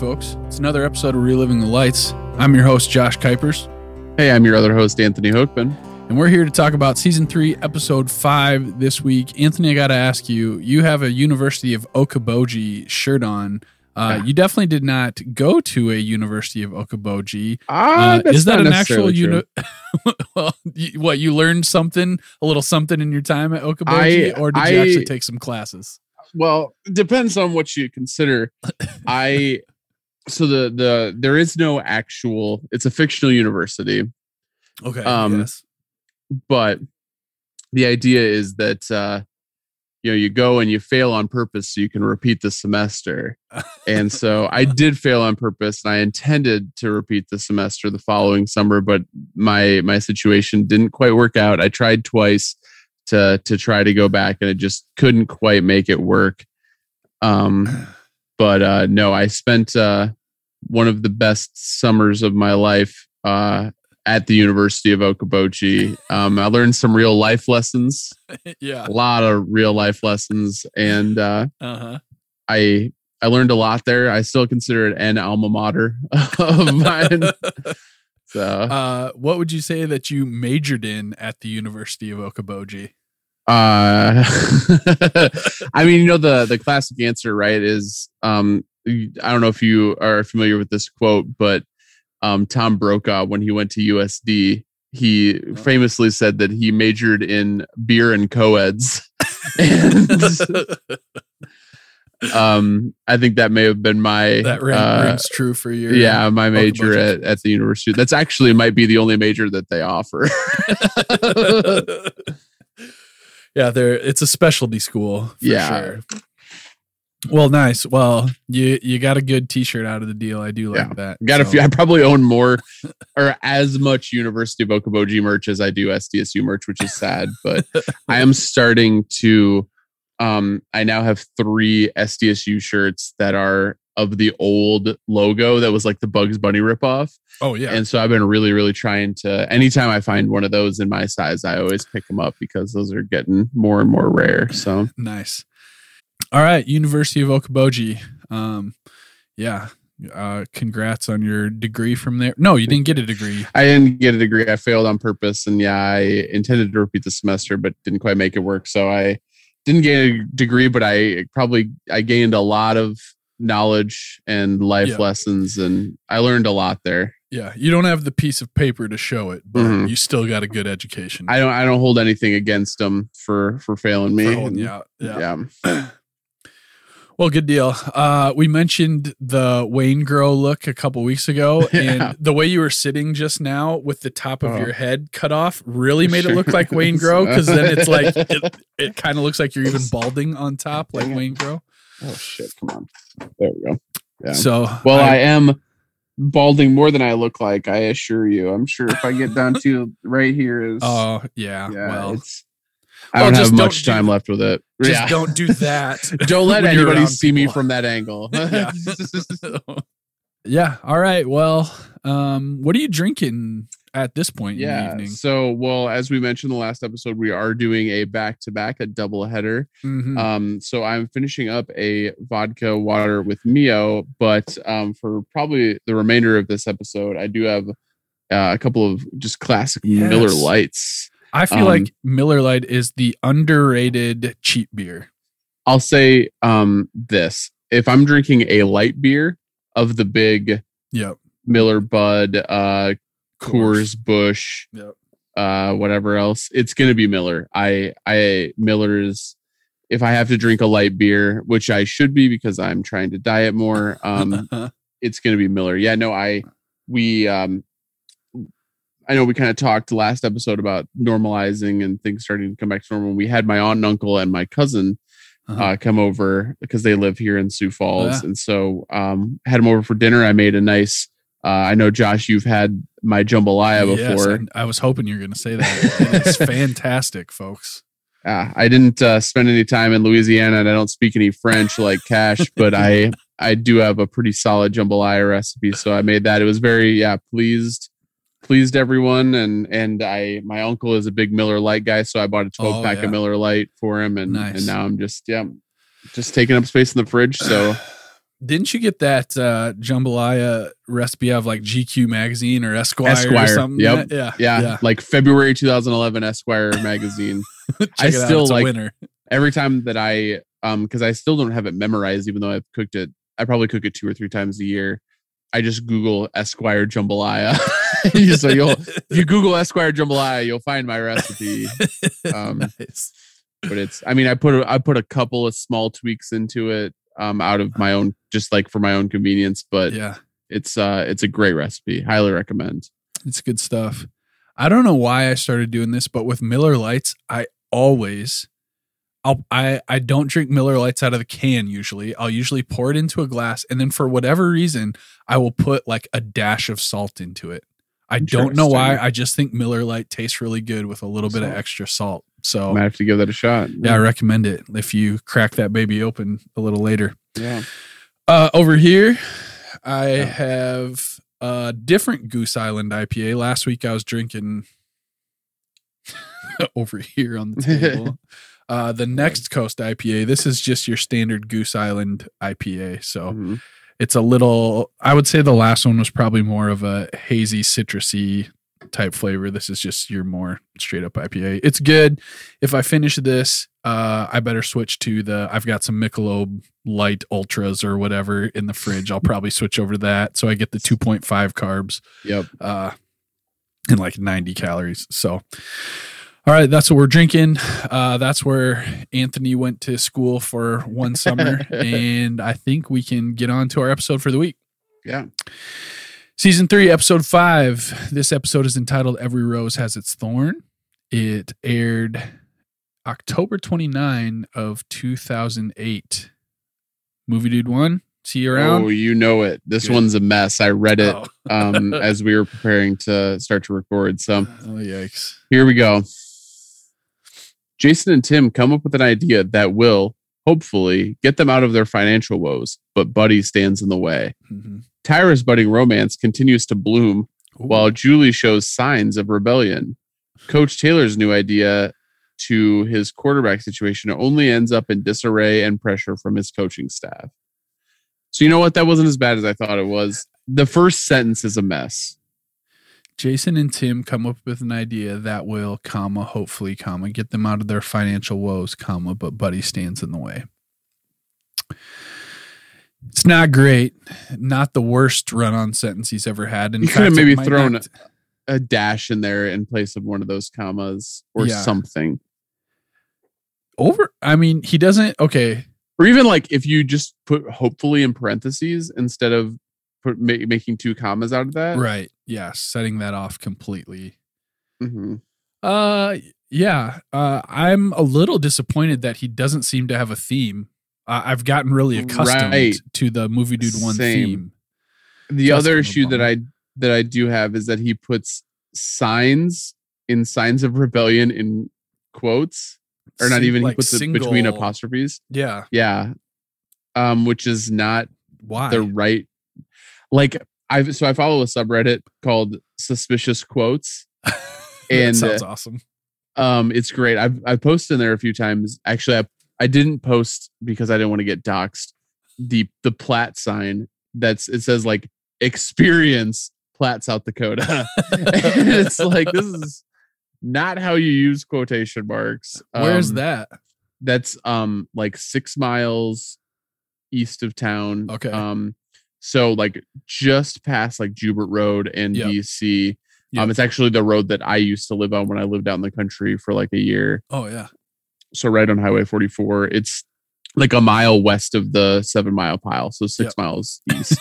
Folks, it's another episode of Reliving the Lights. I'm your host, Josh Kuipers, Hey, I'm your other host, Anthony Hoekman. and we're here to talk about season three, episode five this week. Anthony, I got to ask you, you have a University of Okoboji shirt on. Uh, Yeah. You definitely did not go to a University of Okoboji. Ah, Uh, is that an actual uni- well, you, what you learned something, a little something in your time at Okoboji, I- or did you actually take some classes? Well, depends on what you consider. I so the the there is no actual. It's a fictional university, Okay, Um, yes. but the idea is that uh, you know you go and you fail on purpose so you can repeat the semester. And so I did fail on purpose, and I intended to repeat the semester the following summer, but my my situation didn't quite work out. I tried twice to to try to go back, and it just couldn't quite make it work. Um, but uh, no, I spent uh, one of the best summers of my life uh, at the University of Okoboji. Um, I learned some real life lessons, yeah. a lot of real life lessons, and uh, Uh huh. I I learned a lot there. I still consider it an alma mater of mine. So Uh, what would you say that you majored in at the University of Okoboji? Uh I mean, you know the the classic answer, right, is um I don't know if you are familiar with this quote, but um Tom Brokaw when he went to USD, he famously said that he majored in beer and co-eds. and um I think that may have been my that ring, uh, rings true for you. yeah, my major at, at the university. That's actually might be the only major that they offer. Yeah, there. It's a specialty school. For Yeah. Sure. Well, nice. Well, you you got a good T-shirt out of the deal. I do like Yeah. that. Got a few. I probably own more or as much University of Okoboji merch as I do SDSU merch, which is sad. But I am starting to. Um, I now have three SDSU shirts that are of the old logo that was like the Bugs Bunny ripoff. Oh yeah. And so I've been really, really trying to. Anytime I find one of those in my size, I always pick them up because those are getting more and more rare. So nice. All right, University of Okoboji. Um, yeah. Uh, congrats on your degree from there. No, you didn't get a degree. I didn't get a degree. I failed on purpose, and yeah, I intended to repeat the semester, but didn't quite make it work. So I didn't get a degree, but I probably I gained a lot of knowledge and life Yeah. lessons, and I learned a lot there. Yeah, you don't have the piece of paper to show it, but Mhm. you still got a good education. I don't I don't hold anything against them for for failing me. For holding and- you out. Yeah. yeah. Well, good deal. Uh, we mentioned the Wayne Grow look a couple weeks ago, Yeah. and the way you were sitting just now with the top of Oh. your head cut off really made it look like Wayne Grow because then it's like it, it kind of looks like you're even balding on top like Wayne Grow. Oh shit! Come on. There we go. Yeah. So, Well, I, am balding more than I look like. I assure you. I'm sure if I get down to right here is. oh yeah, yeah, well, it's. I Well, don't just have don't much do- time left with it. just yeah. don't do that. Don't let anybody see me from that angle. yeah. yeah. All right. Well, um, what are you drinking at this point in the yeah. evening? So, well, as we mentioned in the last episode, we are doing a back to back, a double header. Mhm. Um, so I'm finishing up a vodka water with Mio, but um, for probably the remainder of this episode, I do have uh, a couple of just classic Miller Lites. I feel um, like Miller Lite is the underrated cheap beer. I'll say um, this: if I'm drinking a light beer of the big Yep. Miller Bud, uh, Coors Bush, Yep. uh, whatever else, it's gonna be Miller. I I Miller's. If I have to drink a light beer, which I should be because I'm trying to diet more, um, it's gonna be Miller. Yeah, no, I we um I know we kind of talked last episode about normalizing and things starting to come back to normal. We had my aunt and uncle and my cousin Uh-huh. uh, come over because they live here in Sioux Falls, Yeah. and so um had them over for dinner. I made a nice. Uh, I know Josh, you've had my jambalaya Yes, before. I, I was hoping you were going to say that. it's fantastic, folks. Ah, I didn't uh, spend any time in Louisiana, and I don't speak any French like Cash, but I I do have a pretty solid jambalaya recipe, so I made that. It was very yeah pleased pleased everyone, and and I my uncle is a big Miller Lite guy, so I bought a twelve Oh, pack yeah. of Miller Lite for him, and Nice. and now I'm just yeah just taking up space in the fridge. So Didn't you get that uh, jambalaya recipe of like GQ magazine or Esquire, Esquire, or something? yep. Yeah. Yeah, like February 2011 Esquire magazine. I still like- winner. Every time that I um because I still don't have it memorized, even though I've cooked it, I probably cook it two or three times a year. I just Google Esquire jambalaya. so you'll if you Google Esquire jambalaya, you'll find my recipe. Um, nice. But it's I mean I put a, I put a couple of small tweaks into it um out of my own just like for my own convenience, but Yeah. it's uh it's a great recipe. Highly recommend. It's good stuff. I don't know why I started doing this, but with Miller Lites, I always I'll I I don't drink Miller Lites out of the can usually. I'll usually pour it into a glass and then for whatever reason, I will put like a dash of salt into it. I don't know why. I just think Miller Lite tastes really good with a little bit of extra salt. So Might have to give that a shot. yeah, I recommend it if you crack that baby open a little later. yeah. Uh, over here, I Yeah. have a different Goose Island IPA. Last week I was drinking over here on the table. uh, the Next Coast IPA. This is just your standard Goose Island IPA. So Mhm. it's a little, I would say the last one was probably more of a hazy, citrusy type flavor. This is just your more straight up IPA. It's good. If I finish this, uh, I better switch to the, I've got some Michelob light ultras or whatever in the fridge. I'll probably switch over to that. So I get the 2.5 carbs, Yep. uh, and like 90 calories. So, all right, that's what we're drinking. Uh, that's where Anthony went to school for one summer. and I think we can get on to our episode for the week. Yeah. Season three, episode five. This episode is entitled Every Rose Has Its Thorn. It aired October 29 of 2008. Movie Dude One. See you around. Oh, you know it. This Good. one's a mess. I read it Oh. um as we were preparing to start to record. So oh, yikes. here we go. Jason and Tim come up with an idea that will hopefully get them out of their financial woes, but Buddy stands in the way. Mhm. Tyra's budding romance continues to bloom Ooh. while Julie shows signs of rebellion. Coach Taylor's new idea to his quarterback situation only ends up in disarray and pressure from his coaching staff. So, you know what? That wasn't as bad as I thought it was. The first sentence is a mess. Jason and Tim come up with an idea that will, comma, hopefully, comma, get them out of their financial woes, comma, but Buddy stands in the way. It's not great. Not the worst run on sentence he's ever had. In You could have maybe thrown not- A dash in there in place of one of those commas or Yeah. something. over. I mean, he doesn't. Okay. Or even like if you just put hopefully in parentheses instead of put, ma- making two commas out of that. Right. Yeah. Setting that off completely. Mhm. Uh, yeah. Uh, I'm a little disappointed that he doesn't seem to have a theme. Uh, I've gotten really accustomed Right. to the movie dude one Same. theme. The That's other kind of a issue that. I that I do have is that he puts signs in signs of rebellion in quotes, or not even like he puts it between apostrophes. Yeah. Yeah, um, which is not Why? the right. Like I so I follow a subreddit called Suspicious Quotes. that and, sounds awesome. Um, it's great. I've I've posted in there a few times. Actually, I I didn't post because I didn't want to get doxxed. The the Platte sign that's it says like experience Platte, South Dakota. it's like this is not how you use quotation marks. Where's Um, that? That's um like six miles east of town. Okay. Um, so like just past like Jubert Road and Yep. DC. Yep. Um, it's actually the road that I used to live on when I lived out in the country for like a year. Oh yeah. So right on Highway 44. It's like a mile west of the seven mile pile. So six Yep. miles east.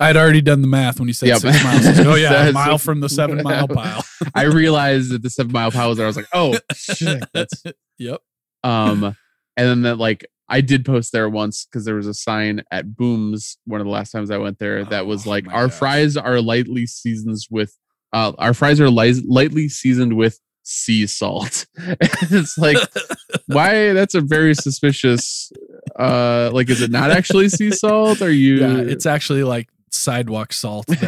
I had already done the math when you said Yep. six miles. Like, oh yeah, a mile from the seven mile pile. I realized that the seven mile pile was there. I was like, oh shit. That's yep. um and then that like I did post there once because there was a sign at Booms one of the last times I went there that was Oh like my our gosh. fries are lightly seasoned with uh our fries are li- lightly seasoned with sea salt. it's like why that's a very suspicious uh like is it not actually sea salt are you Yeah, it's actually like sidewalk salt.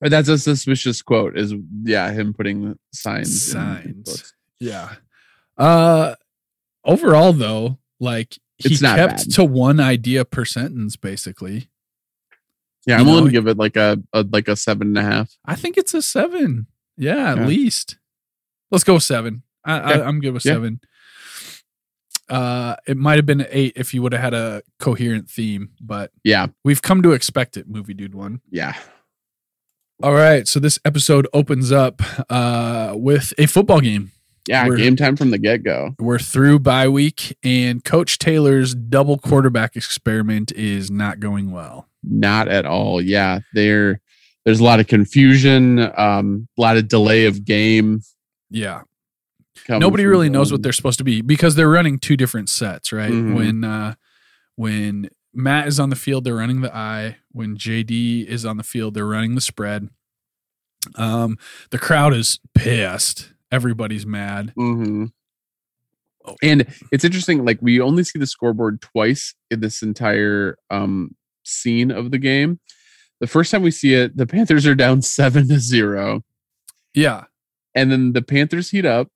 that's a suspicious quote is yeah him putting signs Signs. Yeah. Uh overall though, like he It's not kept bad. to one idea per sentence, basically. Yeah, I'm willing know, to give it like a, a like a seven and a half. I think it's a seven. Yeah, at Yeah. least. Let's go seven. I, Okay. I, I'm good with Yeah. seven. Uh, it might have been eight if you would have had a coherent theme, but Yeah, we've come to expect it. Movie dude one. yeah. All right, so this episode opens up uh, with a football game. Yeah, We're- game time from the get go. We're through bye week, and Coach Taylor's double quarterback experiment is not going well. Not at all. Yeah, there there's a lot of confusion, um, a lot of delay of game. Yeah, nobody really knows what they're supposed to be because they're running two different sets, right? Mhm. When uh, when Matt is on the field, they're running the I. When JD is on the field, they're running the spread. Um, the crowd is pissed. Everybody's mad. hmm Oh. And it's interesting, like we only see the scoreboard twice in this entire um scene of the game. The first time we see it, the Panthers are down seven to zero. Yeah, And then the Panthers heat up.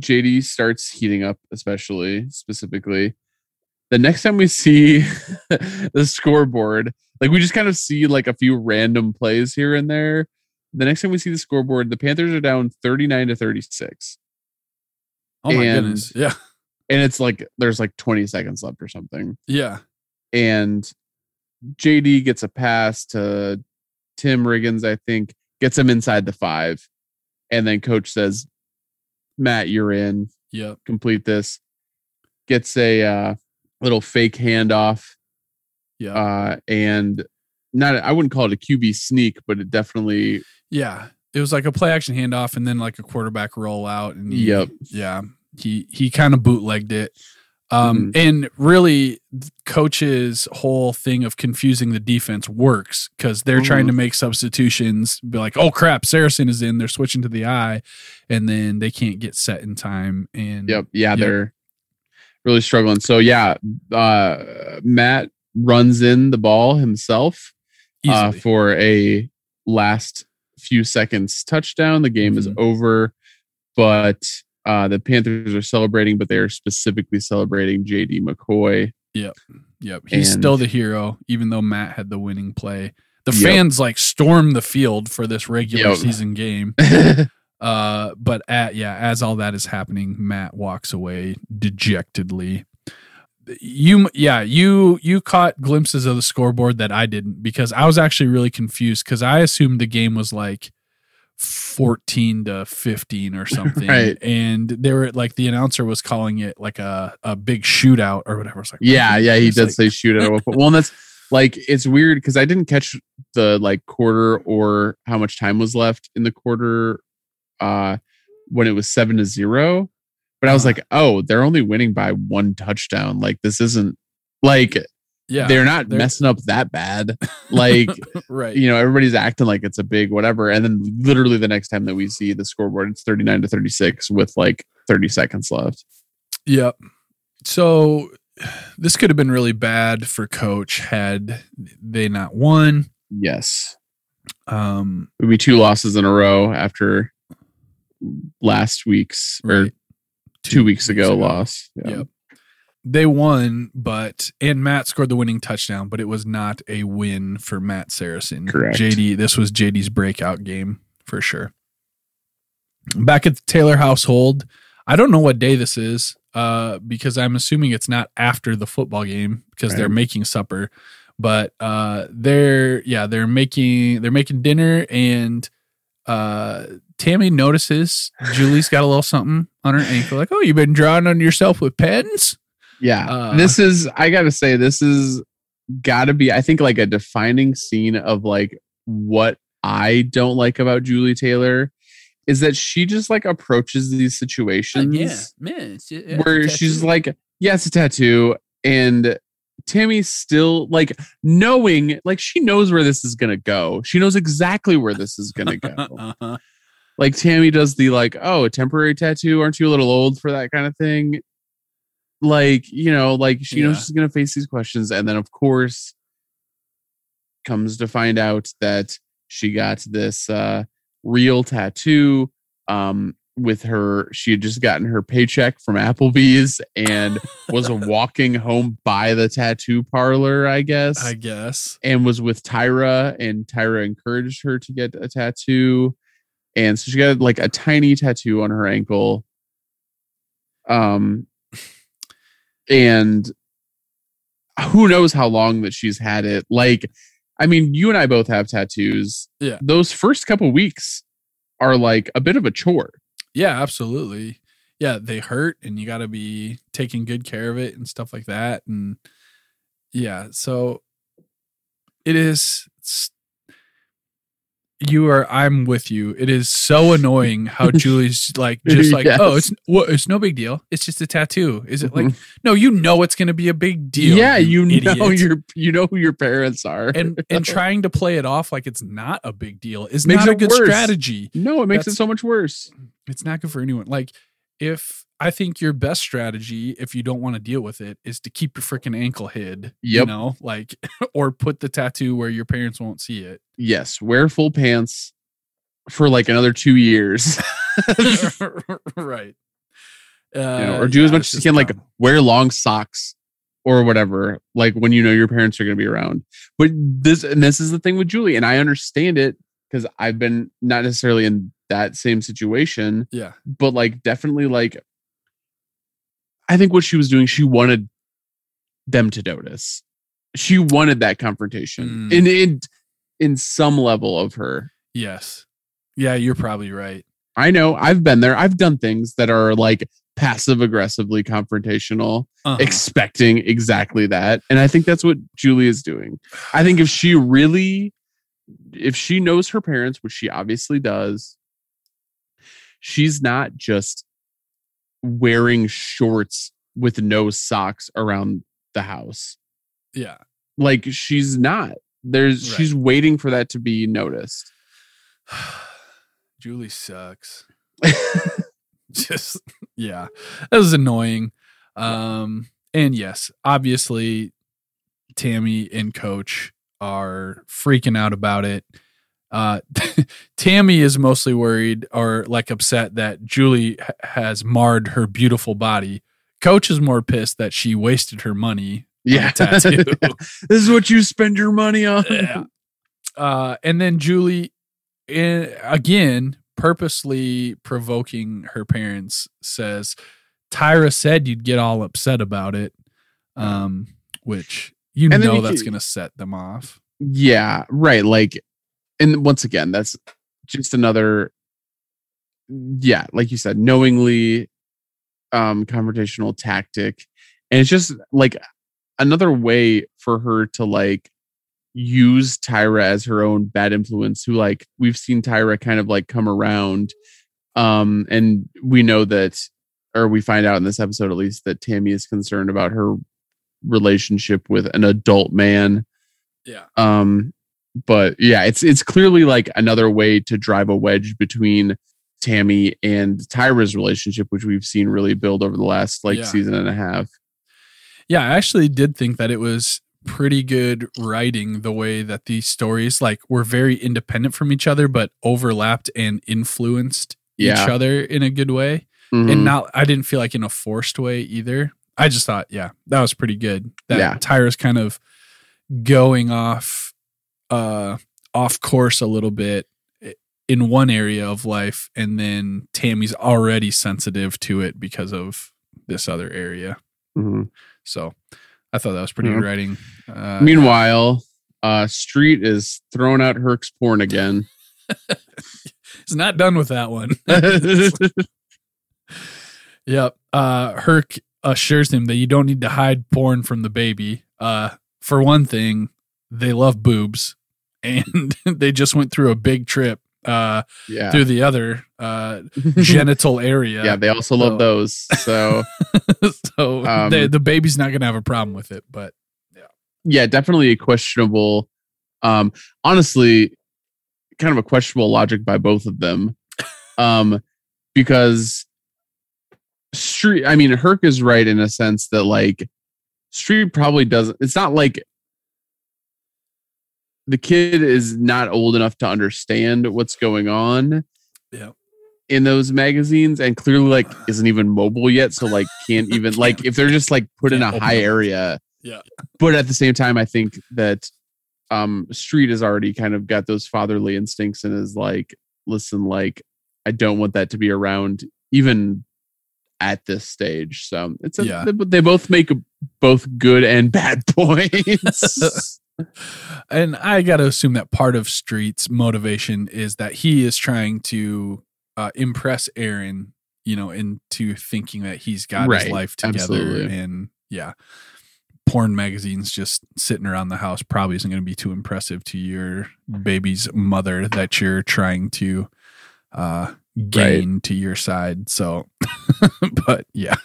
JD starts heating up, especially specifically. The next time we see the scoreboard, like we just kind of see like a few random plays here and there. The next time we see the scoreboard, the Panthers are down 39 to 36. oh my And- goodness. Yeah, And it's like there's like 20 seconds left or something. yeah, And JD gets a pass to Tim Riggins, I think, gets him inside the five. And then coach says, Matt, you're in. Yeah. complete this. Gets a uh, little fake handoff, Yeah, uh, and not I wouldn't call it a QB sneak, but it definitely yeah. It was like a play action handoff and then like a quarterback rollout. And he- Yep. yeah, he he kind of bootlegged it. Um, Mhm. and really, coach's whole thing of confusing the defense works because they're trying Mhm. to make substitutions. Be like, oh crap, Saracen is in. They're switching to the I, and then they can't get set in time. And yep yeah Yep. they're really struggling. So yeah, uh, Matt runs in the ball himself uh, for a last few seconds touchdown. The game is Mhm. over, but uh, the Panthers are celebrating, but they are specifically celebrating JD McCoy. Yep, yep. he's and- still the hero, even though Matt had the winning play. The Yep. fans like storm the field for this regular Yep. season game. Uh, but at yeah, as all that is happening, Matt walks away dejectedly. You yeah, you you caught glimpses of the scoreboard that I didn't because I was actually really confused because I assumed the game was like 14 to 15 or something. Right. And they were like the announcer was calling it like a, a big shootout or whatever. It's like Yeah, yeah, he did like- say shoot at one point. Well, and that's like it's weird because I didn't catch the like quarter or how much time was left in the quarter uh when it was seven to zero. But I was Uh-huh. like, oh, they're only winning by one touchdown. Like this isn't like yeah, they're not they're- messing up that bad. Like right. you know, everybody's acting like it's a big whatever. And then literally the next time that we see the scoreboard, it's 39 to 36 with like 30 seconds left. Yep. So this could have been really bad for coach had they not won. Yes. Um It would be two losses in a row after last week's or right. two, weeks, ago, loss. Yeah. Yep. They won, but and Matt scored the winning touchdown, but it was not a win for Matt Saracen. Correct. JD, this was JD's breakout game for sure. Back at the Taylor household, I don't know what day this is, uh, because I'm assuming it's not after the football game because they're making supper. But uh they're yeah, they're making they're making dinner and uh Tammy notices Julie's got a little something on her ankle, like, oh, you've been drawing on yourself with pens? Yeah. Uh, this is, I got to say, this is got to be, I think, like a defining scene of like what I don't like about Julie Taylor is that she just like approaches these situations Yeah, man. where she's like, yeah, it's a tattoo. And Tammy's still like knowing, like, she knows where this is going to go. She knows exactly where this is going to go. uh-huh. like Tammy does the like, oh, a temporary tattoo. Aren't you a little old for that kind of thing? Like, you know, like she knows she's gonna face these questions, and then of course comes to find out that she got this uh real tattoo. Um, with her she had just gotten her paycheck from Applebee's and was walking home by the tattoo parlor, I guess. I guess. and was with Tyra, and Tyra encouraged her to get a tattoo. And so she got like a tiny tattoo on her ankle. Um, and who knows how long that she's had it. Like, I mean, you and I both have tattoos. Yeah. Those first couple weeks are like a bit of a chore. Yeah, absolutely. Yeah, they hurt and you got to be taking good care of it and stuff like that. And yeah, so it is. You are. I'm with you. It is so annoying how Julie's like, just like, oh, it's well, it's no big deal. It's just a tattoo. Is it like, mm-hmm. no? You know, it's going to be a big deal. yeah, you know your you know who your parents are. and and trying to play it off like it's not a big deal is Makes not a good worse. strategy. no, it makes it so much worse. it's not good for anyone. Like, if I think your best strategy, if you don't want to deal with it, is to keep your freaking ankle hid. Yep. You know, like, or put the tattoo where your parents won't see it. Yes, wear full pants for like another two years. right. you know, Uh, or do yeah, as much as you can, like wear long socks or whatever, like when you know your parents are going to be around. But this, and this is the thing with Julie, and I understand it because I've been not necessarily in that same situation, yeah, but like definitely like, I think what she was doing, she wanted them to notice. She wanted that confrontation Mm. in in in some level of her. yes, yeah. You're probably right. I know I've been there. I've done things that are like passive aggressively confrontational. Uh-huh. expecting exactly that. And I think that's what Julie is doing. I think if she really, if she knows her parents, which she obviously does, she's not just wearing shorts with no socks around the house. yeah. Like she's not. There's Right. she's waiting for that to be noticed. Julie sucks. just yeah that was annoying um and yes obviously tammy and coach are freaking out about it uh tammy is mostly worried or like upset that julie ha- has marred her beautiful body coach is more pissed that she wasted her money Yeah. tattoo. this is what you spend your money on. yeah. Uh, and then Julie, in, again, purposely provoking her parents, says, Tyra said you'd get all upset about it. Um, which you And know that's going to set them off. Yeah, right. Like, and once again, that's just another, yeah, like you said, knowingly um confrontational tactic. And it's just like another way for her to like use Tyra as her own bad influence, who like we've seen Tyra kind of like come around. Um, and we know that, or we find out in this episode at least that Tammy is concerned about her relationship with an adult man Yeah. um but yeah it's it's clearly like another way to drive a wedge between tammy and tyra's relationship which we've seen really build over the last like Yeah. season and a half Yeah, I actually did think that it was pretty good writing the way that these stories like were very independent from each other but overlapped and influenced Yeah. each other in a good way. Mhm. and not I didn't feel like in a forced way either. I just thought, yeah, that was pretty good. That Yeah. Tyra's kind of going off uh off course a little bit in one area of life and then Tammy's already sensitive to it because of this other area. Mhm. So I thought that was pretty Yeah. good writing. Uh, meanwhile uh street is throwing out herc's porn again he's not done with that one. Yep. Uh Herc assures him that you don't need to hide porn from the baby. Uh for one thing, they love boobs and they just went through a big trip uh yeah through the other uh genital area. yeah they also love those so so Um, the the baby's not going to have a problem with it, but yeah, definitely a questionable. Um, honestly, kind of a questionable logic by both of them, um, because Street. I mean, Herc is right in a sense that like Street probably doesn't. It's not like the kid is not old enough to understand what's going on. Yeah. in those magazines and clearly like isn't even mobile yet so like can't even like if they're just like put in a high area Yeah. but at the same time i think that um street has already kind of got those fatherly instincts and is like listen like i don't want that to be around even at this stage so it's a, Yeah. they, they both make both good and bad points and I got to assume that part of Street's motivation is that he is trying to uh, impress Erin, you know, into thinking that he's got his life together. absolutely. And yeah, porn magazines just sitting around the house probably isn't going to be too impressive to your baby's mother that you're trying to uh, gain to your side. So, but yeah.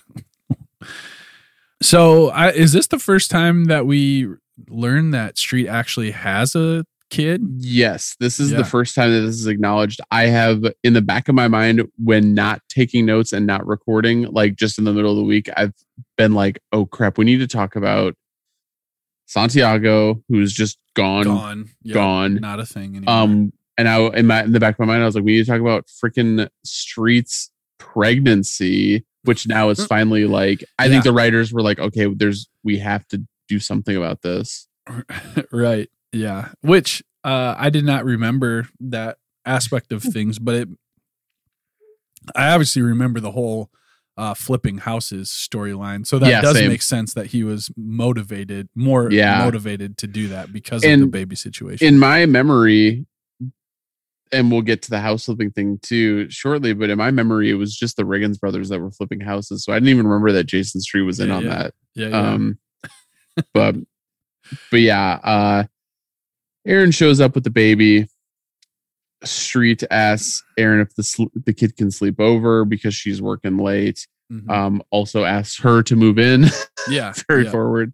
So, I, is this the first time that we learn that Street actually has a kid? Yes, this is Yeah. the first time that this is acknowledged. I have in the back of my mind when not taking notes and not recording, like just in the middle of the week, I've been like, oh crap, we need to talk about Santiago, who's just gone, gone. Gone. Not a thing anymore. Um, and I in my in the back of my mind, I was like, we need to talk about freaking Street's pregnancy, which now is finally like, I Yeah. think the writers were like, okay, there's we have to do something about this. right. Yeah. Which uh, I did not remember that aspect of things, but it, I obviously remember the whole uh, flipping houses storyline. So that Yeah, does same. make sense that he was motivated, more Yeah. motivated to do that because of the baby situation. in my memory, and we'll get to the house flipping thing too shortly, but in my memory, it was just the Riggins brothers that were flipping houses. So I didn't even remember that Jason Street was in Yeah, on that. yeah. yeah. Um, but but yeah, uh, Erin shows up with the baby. Street asks Erin if the sl- the kid can sleep over because she's working late. Mhm. Um, also asks her to move in. yeah. very yeah. forward.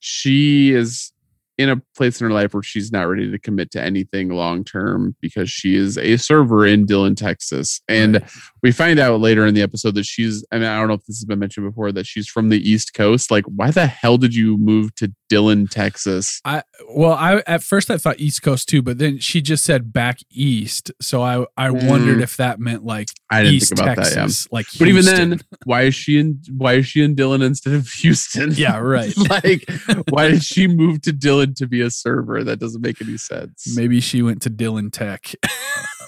She is in a place in her life where she's not ready to commit to anything long term because she is a server in Dillon, Texas. And Right. We find out later in the episode that she's, I mean, I don't know if this has been mentioned before, that she's from the East Coast. Like, why the hell did you move to Dillon, Texas? I well, I at first I thought East Coast too, but then she just said back east, so I I wondered Mm. if that meant like I didn't East think about Texas, that. Yeah. like. But even then, why is she in? Why is she in Dillon instead of Houston? yeah, right. like, why did she move to Dillon to be a server? That doesn't make any sense. Maybe she went to Dillon Tech.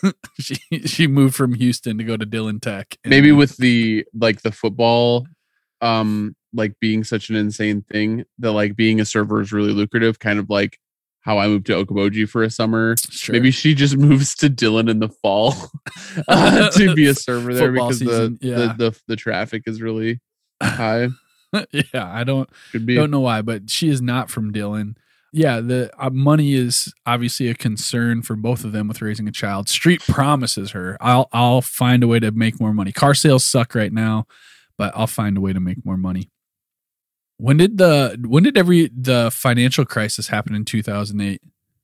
she she moved from Houston to go to Dillon Tech. maybe with the like the football um like being such an insane thing that like being a server is really lucrative kind of like how i moved to okoboji for a summer Sure. maybe she just moves to dillon in the fall uh, to be a server there Football because the, yeah. the, the the traffic is really high yeah, I don't could be don't know why, but she is not from Dillon. Yeah, the uh, money is obviously a concern for both of them with raising a child. Street promises her, "I'll I'll find a way to make more money. Car sales suck right now, but I'll find a way to make more money." When did the when did every the financial crisis happen in 2008?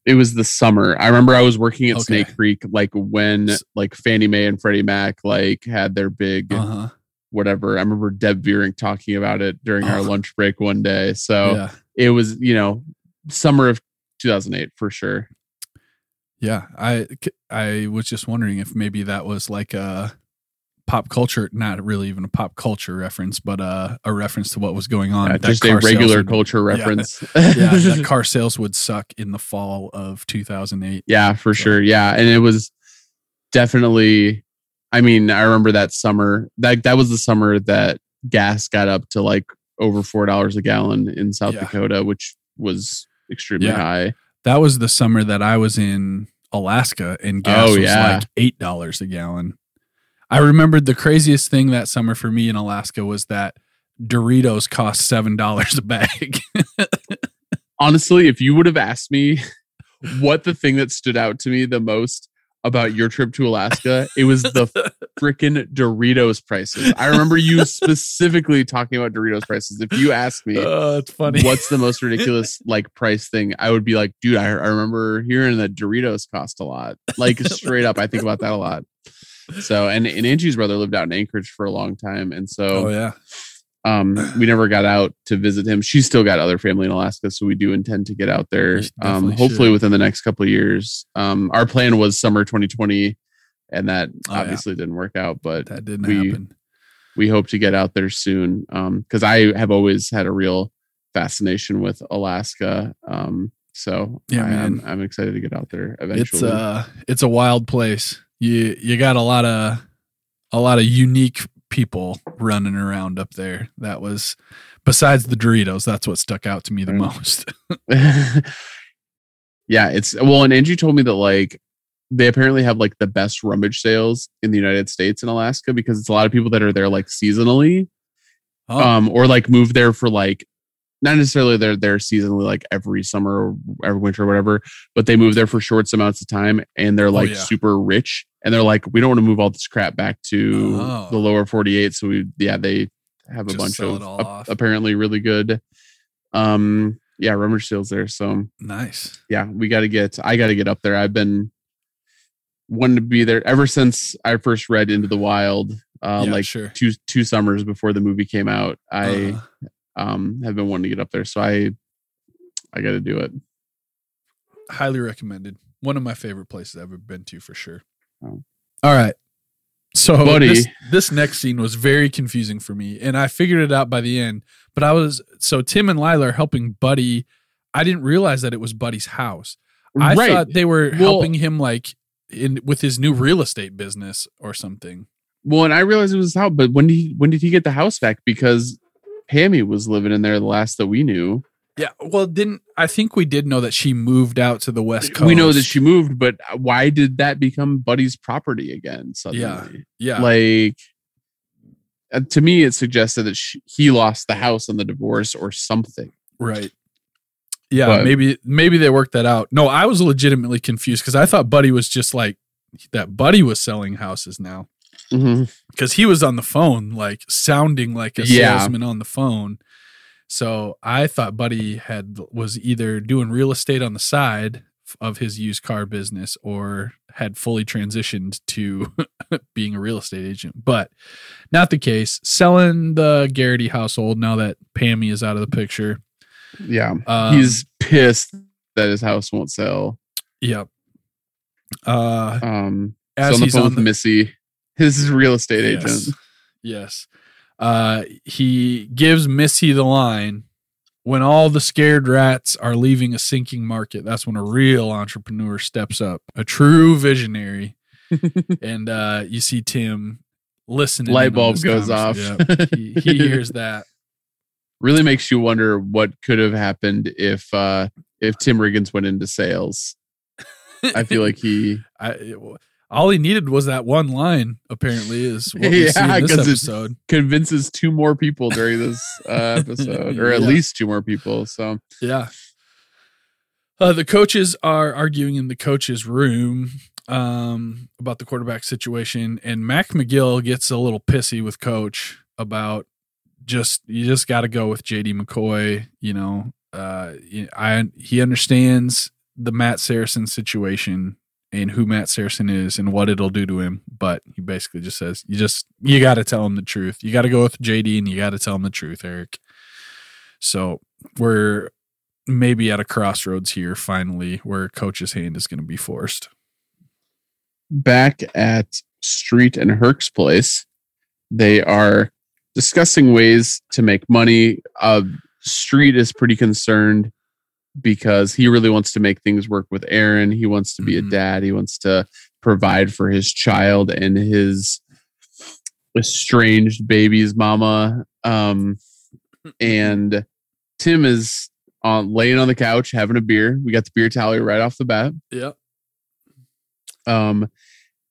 it was the summer i remember i was working at Okay. snake creek like when like fannie mae and freddie mac like had their big Uh-huh. whatever i remember deb Viering talking about it during our Oh. lunch break one day so Yeah. it was you know summer of 2008 for sure Yeah, I I was just wondering if maybe that was like a pop culture, not really even a pop culture reference, but uh, a reference to what was going on. That just a regular would- culture reference Yeah, that car sales would suck in the fall of 2008. yeah for So- sure yeah and it was definitely i mean i remember that summer that that was the summer that gas got up to like over four dollars a gallon in south Yeah. dakota which was extremely Yeah. high That was the summer that I was in Alaska, and oh, gas Oh, was yeah. like eight dollars a gallon. I remembered the craziest thing that summer for me in Alaska was that Doritos cost seven dollars a bag. honestly, if you would have asked me what the thing that stood out to me the most about your trip to Alaska, it was the freaking Doritos prices. I remember you specifically talking about Doritos prices. If you asked me Oh, it's funny. what's the most ridiculous like price thing, I would be like, dude, I, I remember hearing that Doritos cost a lot. Like straight up, I think about that a lot. So, and, and Angie's brother lived out in Anchorage for a long time. And so Oh yeah. Um, we never got out to visit him. She's still got other family in Alaska, so we do intend to get out there. Um, hopefully should. within the next couple of years. Um, our plan was summer 2020, and that Oh, yeah. obviously didn't work out. But That didn't we- happen. we hope to get out there soon because I have always had a real fascination with Alaska. Um, so Yeah, I am, man. I'm excited to get out there eventually. It's uh it's a wild place. You you got a lot of a lot of unique people running around up there. That was besides the Doritos, that's what stuck out to me the Mm. most. yeah, it's well, and Angie told me that like they apparently have like the best rummage sales in the United States in Alaska because it's a lot of people that are there like seasonally, Oh, um, or like move there for like not necessarily they're there seasonally like every summer or every winter or whatever, but they move there for short amounts of time and they're like Oh, yeah. super rich and they're like we don't want to move all this crap back to Oh. the lower 48 so we yeah they have a Just bunch of it all ap- off. apparently really good um yeah rummage sales there so nice. yeah, we got to get. I got to get up there. I've been wanting to be there ever since I first read Into the Wild, uh, yeah, like sure. two two summers before the movie came out. I Uh, um have been wanting to get up there, so I I got to do it. highly recommended. One of my favorite places I've ever been to for sure. Oh. All right. So Buddy. This, this next scene was very confusing for me, and I figured it out by the end. But I was so Tim and Lyla are helping Buddy. I didn't realize that it was Buddy's house. I right. thought they were Well- helping him like in with his new real estate business or something. well, and I realized it was how, but when did he when did he get the house back? Because Pammy was living in there the last that we knew. Yeah. Well, didn't I think we did know that she moved out to the west coast? We know that she moved, but why did that become Buddy's property again suddenly? Yeah. like uh, to me it suggested that she, he lost the house on the divorce or something Right. Yeah, But- maybe maybe they worked that out. No, I was legitimately confused because I thought Buddy was just like that. Buddy was selling houses now because he was on the phone, like sounding like a Yeah. salesman on the phone. So I thought Buddy had was either doing real estate on the side of his used car business or had fully transitioned to being a real estate agent, but not the case. Selling the Garrity household now that Pammy is out of the picture. yeah Um, he's pissed that his house won't sell Yep. Uh, um as so on the he's phone on with the missy his real estate agent yes. Uh, he gives Missy the line when all the scared rats are leaving a sinking market. That's when a real entrepreneur steps up, a true visionary. and uh, you see Tim listening. Light bulb goes off. Yep. he, he hears that. really makes you wonder what could have happened if uh if tim riggins went into sales i feel like he I, all he needed was that one line. Apparently, is what we see Yeah, in this episode. convinces two more people during this uh, episode or at Yeah. least two more people so Yeah. Uh, the coaches are arguing in the coaches' room um, about the quarterback situation, and Mac McGill gets a little pissy with coach about just you just got to go with JD McCoy. You know, uh, I he understands the Matt Saracen situation and who Matt Saracen is and what it'll do to him, but he basically just says you just you got to tell him the truth. You got to go with JD, and you got to tell him the truth, Eric. So we're maybe at a crossroads here finally where coach's hand is going to be forced. back at Street and Herc's place, they are discussing ways to make money. Uh, Street is pretty concerned because he really wants to make things work with Erin. He wants to be Mhm. a dad. He wants to provide for his child and his estranged baby's mama. Um, and Tim is on laying on the couch having a beer. We got the beer tally right off the bat. Yep. Um,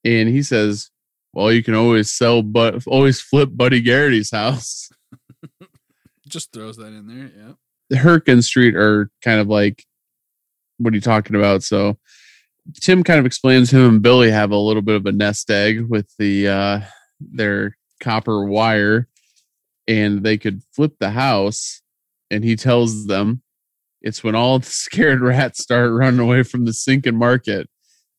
and he says, "Well, you can always sell, but always flip Buddy Garrity's house." Just throws that in there. Yeah. Herc and Street are kind of like, "What are you talking about?" So Tim kind of explains him and Billy have a little bit of a nest egg with the uh, their copper wire, and they could flip the house. And he tells them it's when all the scared rats start running away from the sinking market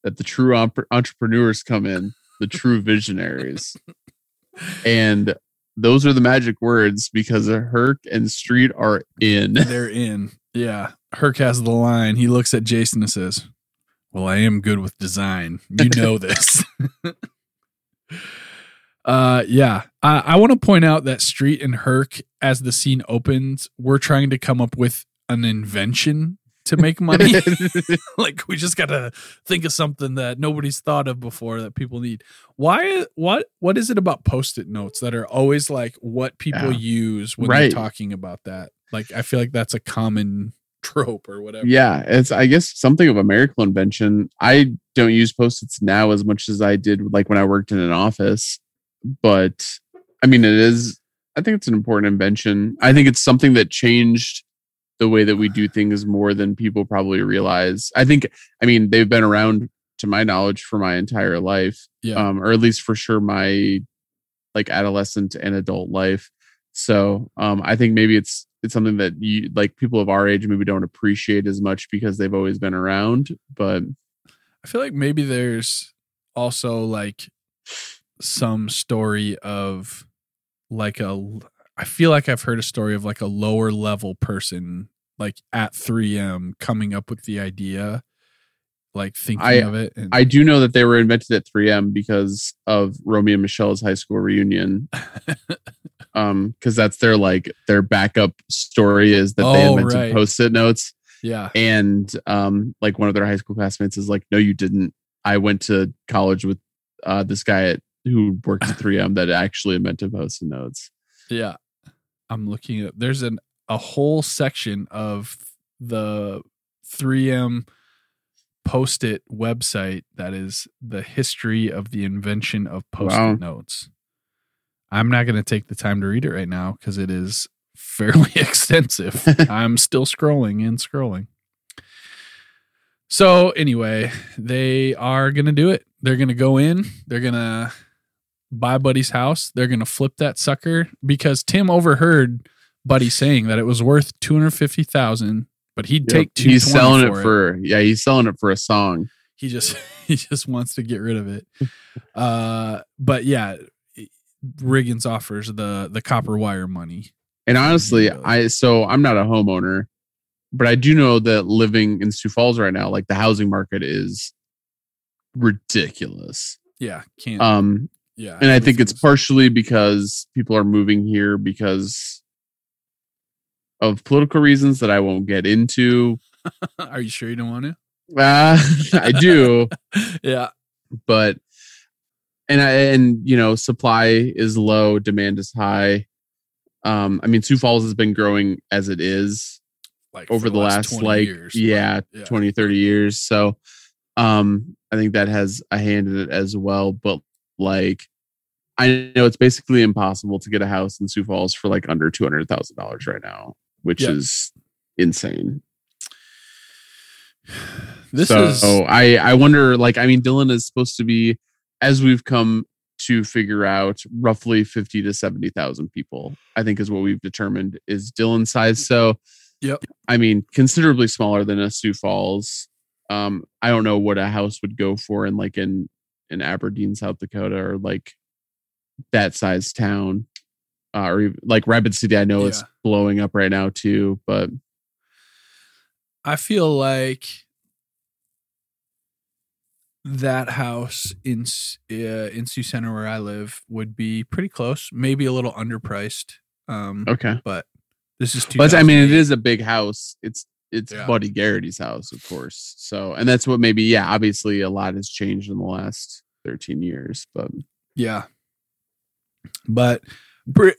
that the true entrepreneurs come in, the true visionaries. and those are the magic words because Herc and Street are in. They're in. Yeah. Herc has the line. He looks at Jason and says, Well, I am good with design. You know this. uh yeah. I, I want to point out that Street and Herc, as the scene opens, we're trying to come up with an invention to make money. like we just gotta think of something that nobody's thought of before that people need. Why what what is it about post-it notes that are always like what people Yeah. use when Right. they're talking about that? Like I feel like that's a common trope or whatever. yeah, it's I guess something of a miracle invention. I don't use post-its now as much as I did like when I worked in an office, but I mean it is I think it's an important invention. I think it's something that changed the way that we do things more than people probably realize. I think I mean they've been around to my knowledge for my entire life. Yeah. Um or at least for sure my like adolescent and adult life. So um I think maybe it's it's something that you like people of our age maybe don't appreciate as much because they've always been around. But I feel like maybe there's also like some story of like a I feel like I've heard a story of like a lower level person like at 3M coming up with the idea like thinking I- of it and I do know that they were invented at 3M because of Romeo and Michelle's high school reunion. um, because that's their like their backup story is that they Oh, invented right. post-it notes. yeah And um, like one of their high school classmates is like, No, you didn't. I went to college with uh this guy at who works at 3M that actually invented post-it notes. yeah I'm looking at there's an a whole section of the 3M post-it website that is the history of the invention of post-it Wow. notes. I'm not going to take the time to read it right now because it is fairly extensive. I'm still scrolling and scrolling. So anyway, they are going to do it. They're going to go in. They're going to buy Buddy's house. They're going to flip that sucker because Tim overheard Buddy saying that it was worth 250,000, but he'd take Yep. He's 220 selling it for for yeah, he's selling it for a song. he just he just wants to get rid of it uh but yeah riggins offers the the copper wire money And honestly. I so I'm not a homeowner, but I do know that living in Sioux Falls right now, like the housing market is ridiculous. yeah can't Um, yeah and I think it's partially because people are moving here because of political reasons that I won't get into. are you sure you don't want to Uh, I do, yeah. But and I and you know, supply is low, demand is high. Um, I mean, Sioux Falls has been growing as it is like over the last, 20 like years, yeah, yeah. 20 30 years. So um i think that has a hand in it as well. But like i know it's basically impossible to get a house in sioux falls for like under $200000 right now which Yeah. is insane this so is i i wonder like i mean Dillon is supposed to be as we've come to figure out roughly 50 to 70,000 people i think is what we've determined is Dillon size so Yep. i mean considerably smaller than a sioux falls um i don't know what a house would go for in like in in aberdeen south dakota or like that size town uh, or even, like rapid city i know it's blowing up right now too but I feel like that house in uh, in Sioux Center where I live would be pretty close, maybe a little underpriced. Um, okay but this is. But I mean, it is a big house. It's it's Yeah. Buddy Garrity's house, of course. So, and that's what maybe, yeah, obviously a lot has changed in the last 13 years. But Yeah. But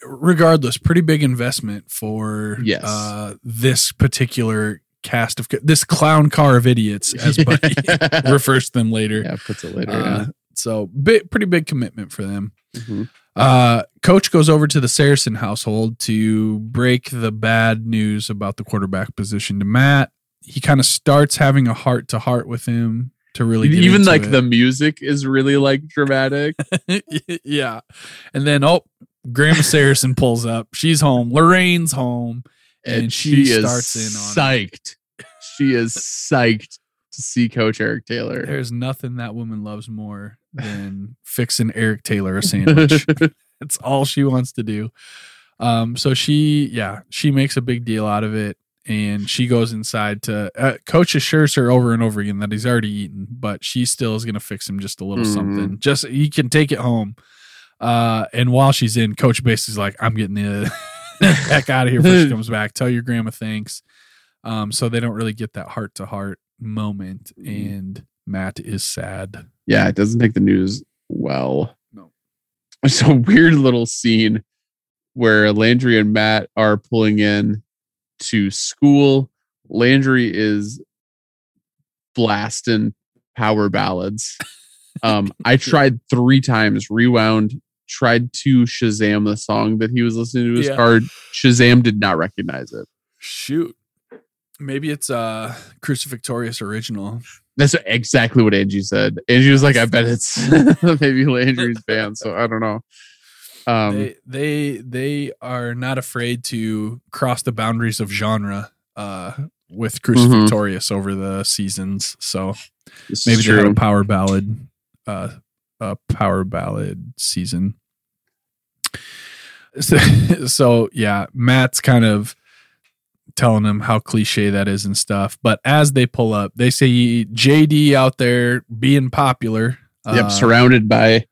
regardless, pretty big investment for Yes. uh, this particular cast of this clown car of idiots, as Buddy refers to them later. yeah, puts it later. Uh, so big, pretty big commitment for them. yeah. Uh, coach goes over to the Saracen household to break the bad news about the quarterback position to Matt. He kind of starts having a heart to heart with him to really get Even like it. the music is really like dramatic. yeah. And then oh, Grandma Saracen pulls up. She's home. Lorraine's home. And, and she, she, is starts in it. psyched. She is psyched to see Coach Eric Taylor. There's nothing that woman loves more than fixing Eric Taylor a sandwich. That's all she wants to do. Um, so she, yeah, she makes a big deal out of it. and she goes inside to uh, coach assures her over and over again that he's already eaten but she still is going to fix him just a little Mhm. something just he can take it home uh and while she's in coach basically is like i'm getting the heck out of here before she comes back tell your grandma thanks um so they don't really get that heart to heart moment Mhm. and matt is sad Yeah, it doesn't take the news well. No. It's a weird little scene where Landry and Matt are pulling in to school. Landry is blasting power ballads. Um, I tried three times, rewound, tried to Shazam the song that he was listening to his Yeah. car. Shazam did not recognize it. shoot maybe it's uh Crucifictorious original That's exactly what Angie said. Angie was like, I bet it's maybe Landry's band. So I don't know. Um, they they they are not afraid to cross the boundaries of genre uh with Mhm. Victorious over the seasons. So this maybe they had a power ballad uh a power ballad season. So, so yeah, Matt's kind of telling him how cliche that is and stuff. But as they pull up, they see JD out there being popular. Yep, Uh, surrounded by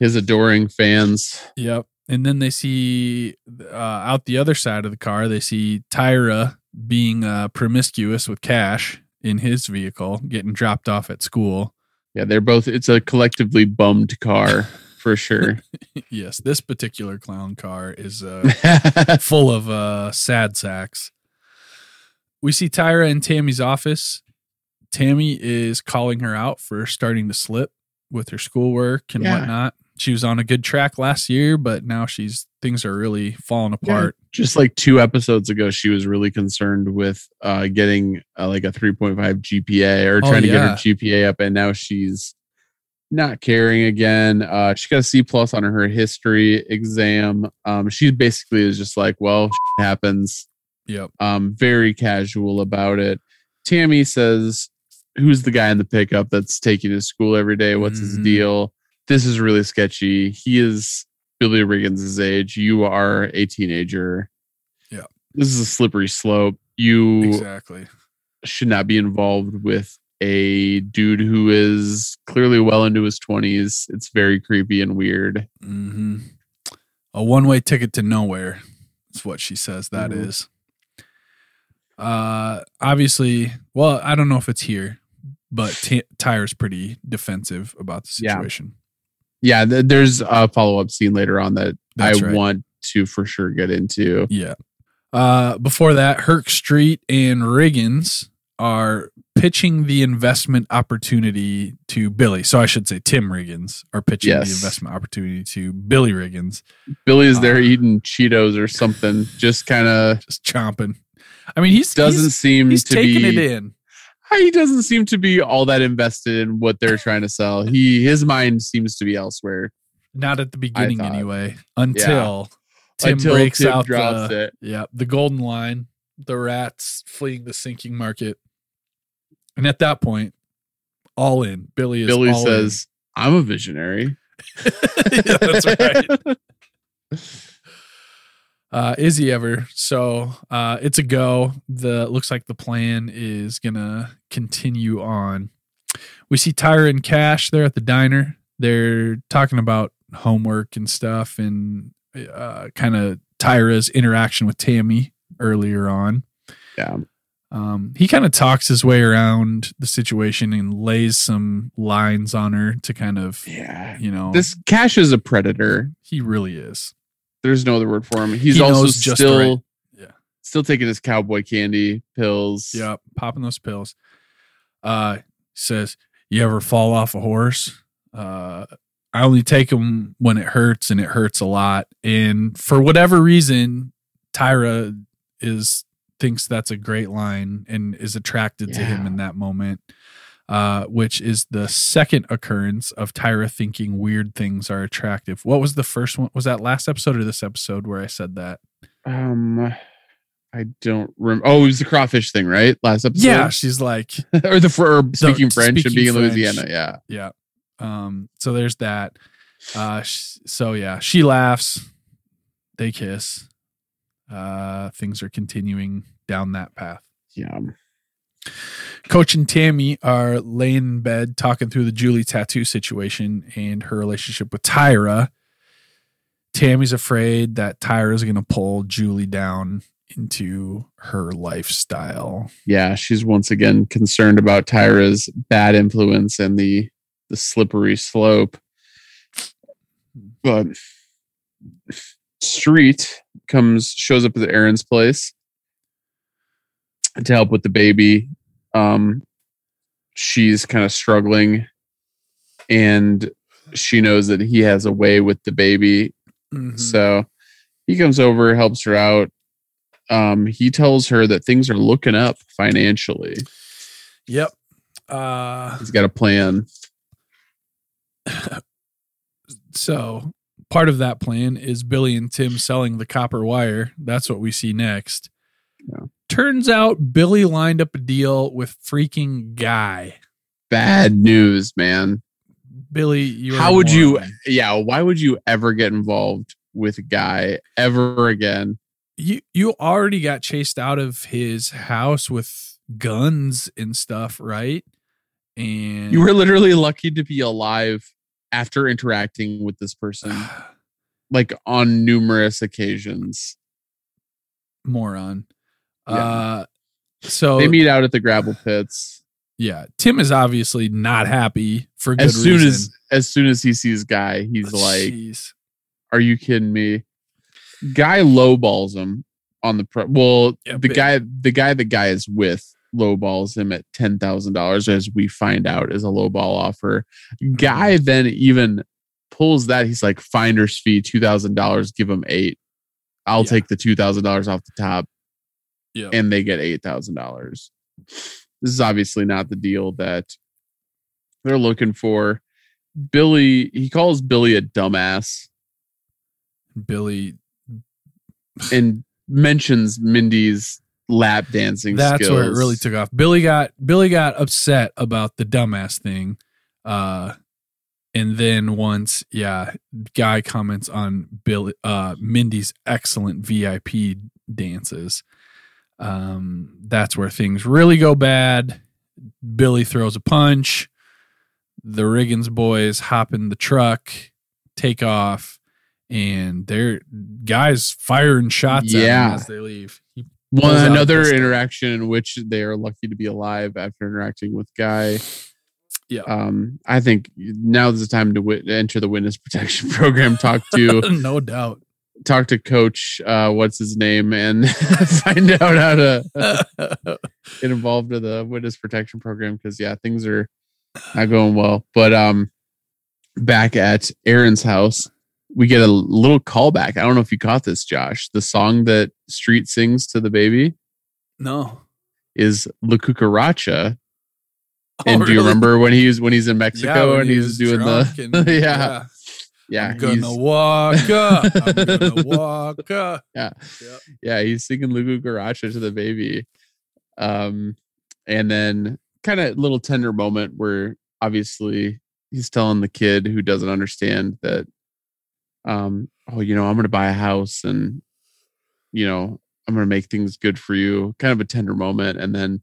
his adoring fans. Yep. And then they see uh, out the other side of the car, they see Tyra being uh, promiscuous with Cash in his vehicle, getting dropped off at school. Yeah, they're both. It's a collectively bummed car for sure. yes, this particular clown car is uh, full of uh, sad sacks. We see Tyra in Tammy's office. Tammy is calling her out for starting to slip with her schoolwork and Yeah. whatnot. She was on a good track last year, but now she's things are really falling Yeah, apart. Just like two episodes ago, she was really concerned with uh, getting uh, like a 3.5 GPA or Oh, trying to yeah. get her GPA up, and now she's not caring again. Uh, she got a C plus on her history exam. Um, she basically is just like, well, shit happens. Yep. um, very casual about it. Tammy says, Who's the guy in the pickup that's taking to school every day? What's his Mhm. deal? This is really sketchy. He is Billy Riggins' age. You are a teenager. Yeah. This is a slippery slope. You Exactly. should not be involved with a dude who is clearly well into his 20s. It's very creepy and weird. hmm A one way ticket to nowhere is what she says That Mhm. is. Uh, obviously, well, I don't know if it's here, but T- Tyra's pretty defensive about the Yeah. situation. Yeah, th- there's a follow up scene later on that That's I right. want to for sure get into. Yeah. Uh, before that, Herc Street and Riggins are pitching the investment opportunity to Billy. So I should say Tim Riggins are pitching Yes. the investment opportunity to Billy Riggins, Billy is there Uh, eating Cheetos or something, just kind of just chomping. I mean, he's doesn't he's, seem he's to taking be. it in. He doesn't seem to be all that invested in what they're trying to sell. He his mind seems to be elsewhere Not at the beginning, anyway. Until Tim until breaks Tim out drops the it. yeah the golden line, the rats fleeing the sinking market, and at that point, all in. Billy is Billy all in. says, "I'm a visionary." yeah, that's right. Uh, is he ever? So uh, it's a go. The looks like the plan is gonna continue on. We see Tyra and Cash there at the diner. They're talking about homework and stuff, and uh, kind of Tyra's interaction with Tammy earlier on. Yeah. Um, he kind of talks his way around the situation and lays some lines on her to kind of, Yeah. you know, This Cash is a predator. he really is. There's no other word for him. He's He also just still right. Yeah. still taking his cowboy candy pills. Yeah, popping those pills. Uh, says, "You ever fall off a horse?" Uh, I only take them when it hurts, and it hurts a lot. And for whatever reason, Tyra is thinks that's a great line and is attracted to him in that moment. Uh, which is the second occurrence of Tyra thinking weird things are attractive. What was the first one? Was that last episode or this episode where I said that? Um, I don't remember. Oh, it was the crawfish thing, right? Last episode. Yeah, she's like, or the for or speaking French and speaking being in Louisiana. Yeah. Yeah. Um, so there's that. Uh, sh- so yeah, she laughs. They kiss. Uh, things are continuing down that path. Yeah. Coach and Tammy are laying in bed talking through the Julie tattoo situation and her relationship with Tyra. Tammy's afraid that Tyra's going to pull Julie down into her lifestyle. Yeah, she's once again concerned about Tyra's bad influence and the the slippery slope. But Street comes shows up at Erin's place to help with the baby. Um she's kind of struggling and she knows that he has a way with the baby Mhm. so he comes over, helps her out. Um, he tells her that things are looking up financially. Yep. Uh, He's got a plan. so part of that plan is Billy and Tim selling the copper wire. That's what we see next. Yeah. Turns out Billy lined up a deal with freaking Guy. Bad news, man. Billy, you How would you? Yeah, why would you ever get involved with a guy ever again? you you already got chased out of his house with guns and stuff, right? And You were literally lucky to be alive after interacting with this person, like on numerous occasions. moron. Yeah. Uh so They meet out at the gravel pits. yeah, Tim is obviously not happy for good As soon reason. as as soon as he sees Guy, he's like, Jeez. Are you kidding me? Guy lowballs him on the pro. Well, Yeah, the guy, the guy, the guy is with lowballs him at ten thousand dollars, as we find out is a lowball offer. Guy then even pulls that. He's like, finder's fee two thousand dollars. Give him eight. I'll Yeah. take the two thousand dollars off the top, Yeah. and they get eight thousand dollars. This is obviously not the deal that they're looking for. Billy, he calls Billy a dumbass. Billy and mentions Mindy's lap dancing that's skills. where it really took off. Billy got Billy got upset about the dumbass thing. Uh and then once, yeah, guy comments on Bill uh Mindy's excellent VIP dances. Um that's where things really go bad. Billy throws a punch. The Riggins boys hop in the truck, take off, and they're guys firing shots at Yeah. as they leave. One a another interaction in which they are lucky to be alive after interacting with Guy. Yeah. Um, I think now is the time to wit- enter the witness protection program. Talk to no doubt. Talk to Coach. Uh, what's his name, and find out how to get involved with the witness protection program because yeah, things are not going well. But um, back at Erin's house, we get a little callback. I don't know if you caught this, Josh. The song that Street sings to the baby no. is La Cucaracha. Oh, and do you really? remember when he's when he's in Mexico when and he he's doing the and- yeah yeah I'm gonna walk up. I'm gonna walk up. yeah Yep. yeah he's singing La Cucaracha to the baby, um, and then kind of little tender moment where obviously he's telling the kid who doesn't understand that, um, oh you know I'm gonna buy a house and you know I'm gonna make things good for you. Kind of a tender moment, and then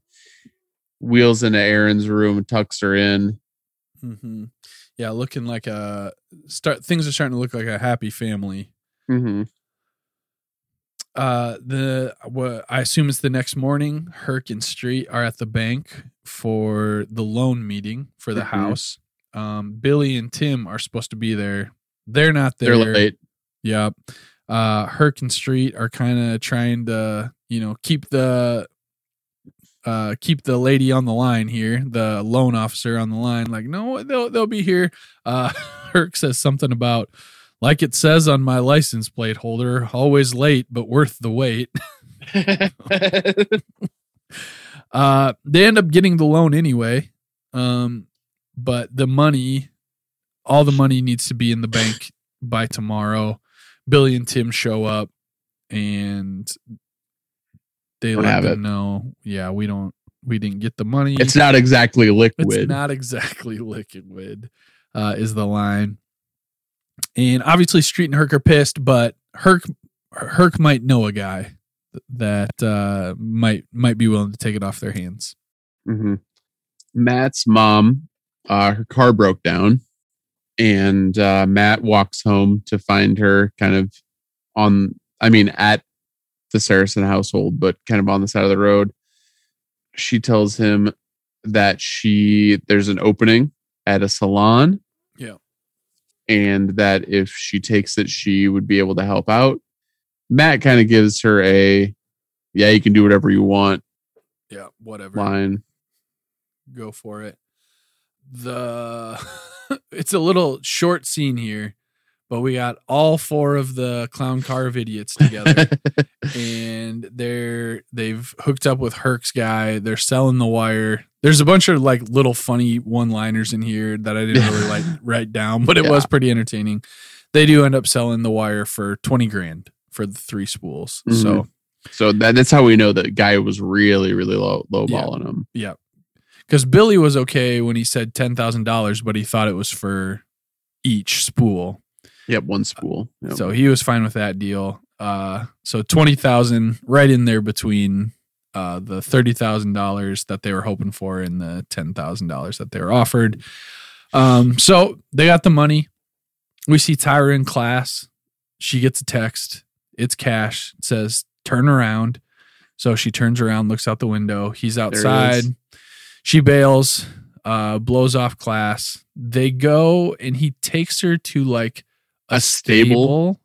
wheels into Erin's room, tucks her in. hmm Yeah, looking like a start. Things are starting to look like a happy family. Mm-hmm. Uh, the what I assume it's the next morning. Herc and Street are at the bank for the loan meeting for the Mhm. house. Um, Billy and Tim are supposed to be there. They're not there. They're late. Yep. Uh Herc and Street are kind of trying to, you know, keep the uh keep the lady on the line here, the loan officer on the line, like, no, they'll they'll be here. Uh Herc says something about like it says on my license plate holder, always late, but worth the wait. Uh they end up getting the loan anyway. Um, but the money, all the money needs to be in the bank by tomorrow. Billy and Tim show up and they Don't let them it. know, yeah, we don't we didn't get the money. it's not exactly liquid. It's not exactly liquid, uh, is the line. And obviously Street and Herc are pissed, but Herc Herc might know a guy. that uh, might might be willing to take it off their hands. Mm-hmm. Matt's mom, uh, her car broke down, and uh, Matt walks home to find her kind of on, I mean, at the Saracen household, but kind of on the side of the road. She tells him that she there's an opening at a salon. Yeah. And that if she takes it, she would be able to help out. Matt kind of gives her a, yeah, you can do whatever you want Yeah, whatever. line. Go for it. The it's a little short scene here, but we got all four of the clown car of idiots together. and they're they've hooked up with Herc's guy. They're selling the wire. There's a bunch of like little funny one-liners in here that I didn't really like write down, but it was pretty entertaining. They do end up selling the wire for 20 grand for the three spools. So, mm-hmm. So that, that's how we know that guy was really, really low low Yeah. balling him. yeah. Cuz Billy was okay when he said $10,000, but he thought it was for each spool. Yep, one spool. Yep. So he was fine with that deal. Uh, so twenty thousand, right in there between uh, the thirty thousand dollars that they were hoping for and the ten thousand dollars that they were offered. Um, so they got the money. We see Tyra in class. She gets a text. It's cash. It says turn around. So she turns around, looks out the window. He's outside. is. She bails, uh, blows off class. They go and he takes her to like A stable?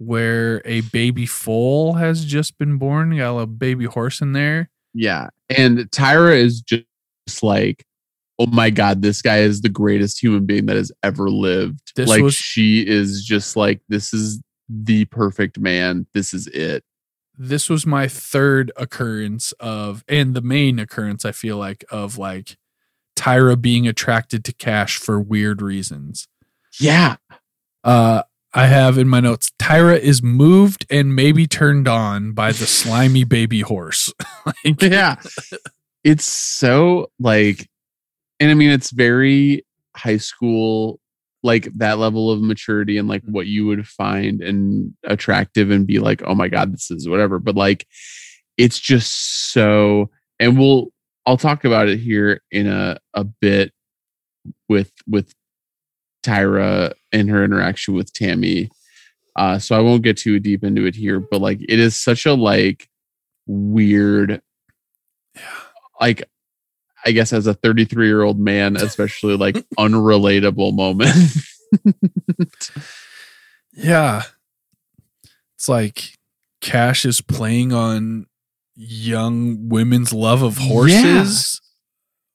where a baby foal has just been born. Got a baby horse in there. yeah. And Tyra is just like, oh my God, this guy is the greatest human being that has ever lived. This like was- she is just like, this is the perfect man. This is it. This was my third occurrence of, and the main occurrence, I feel like, of like Tyra being attracted to Cash for weird reasons. Yeah. Uh, I have in my notes Tyra is moved and maybe turned on by the slimy baby horse. like, yeah. It's so like, and I mean, it's very high school, like that level of maturity and like what you would find and attractive and be like, oh my God, this is whatever. But like, it's just so, and we'll, I'll talk about it here in a, a bit with, with Tyra and her interaction with Tammy. Uh, so I won't get too deep into it here, but like, it is such a like weird like I guess as a 33 year old man, especially like unrelatable moment. Yeah. It's like Cash is playing on young women's love of horses.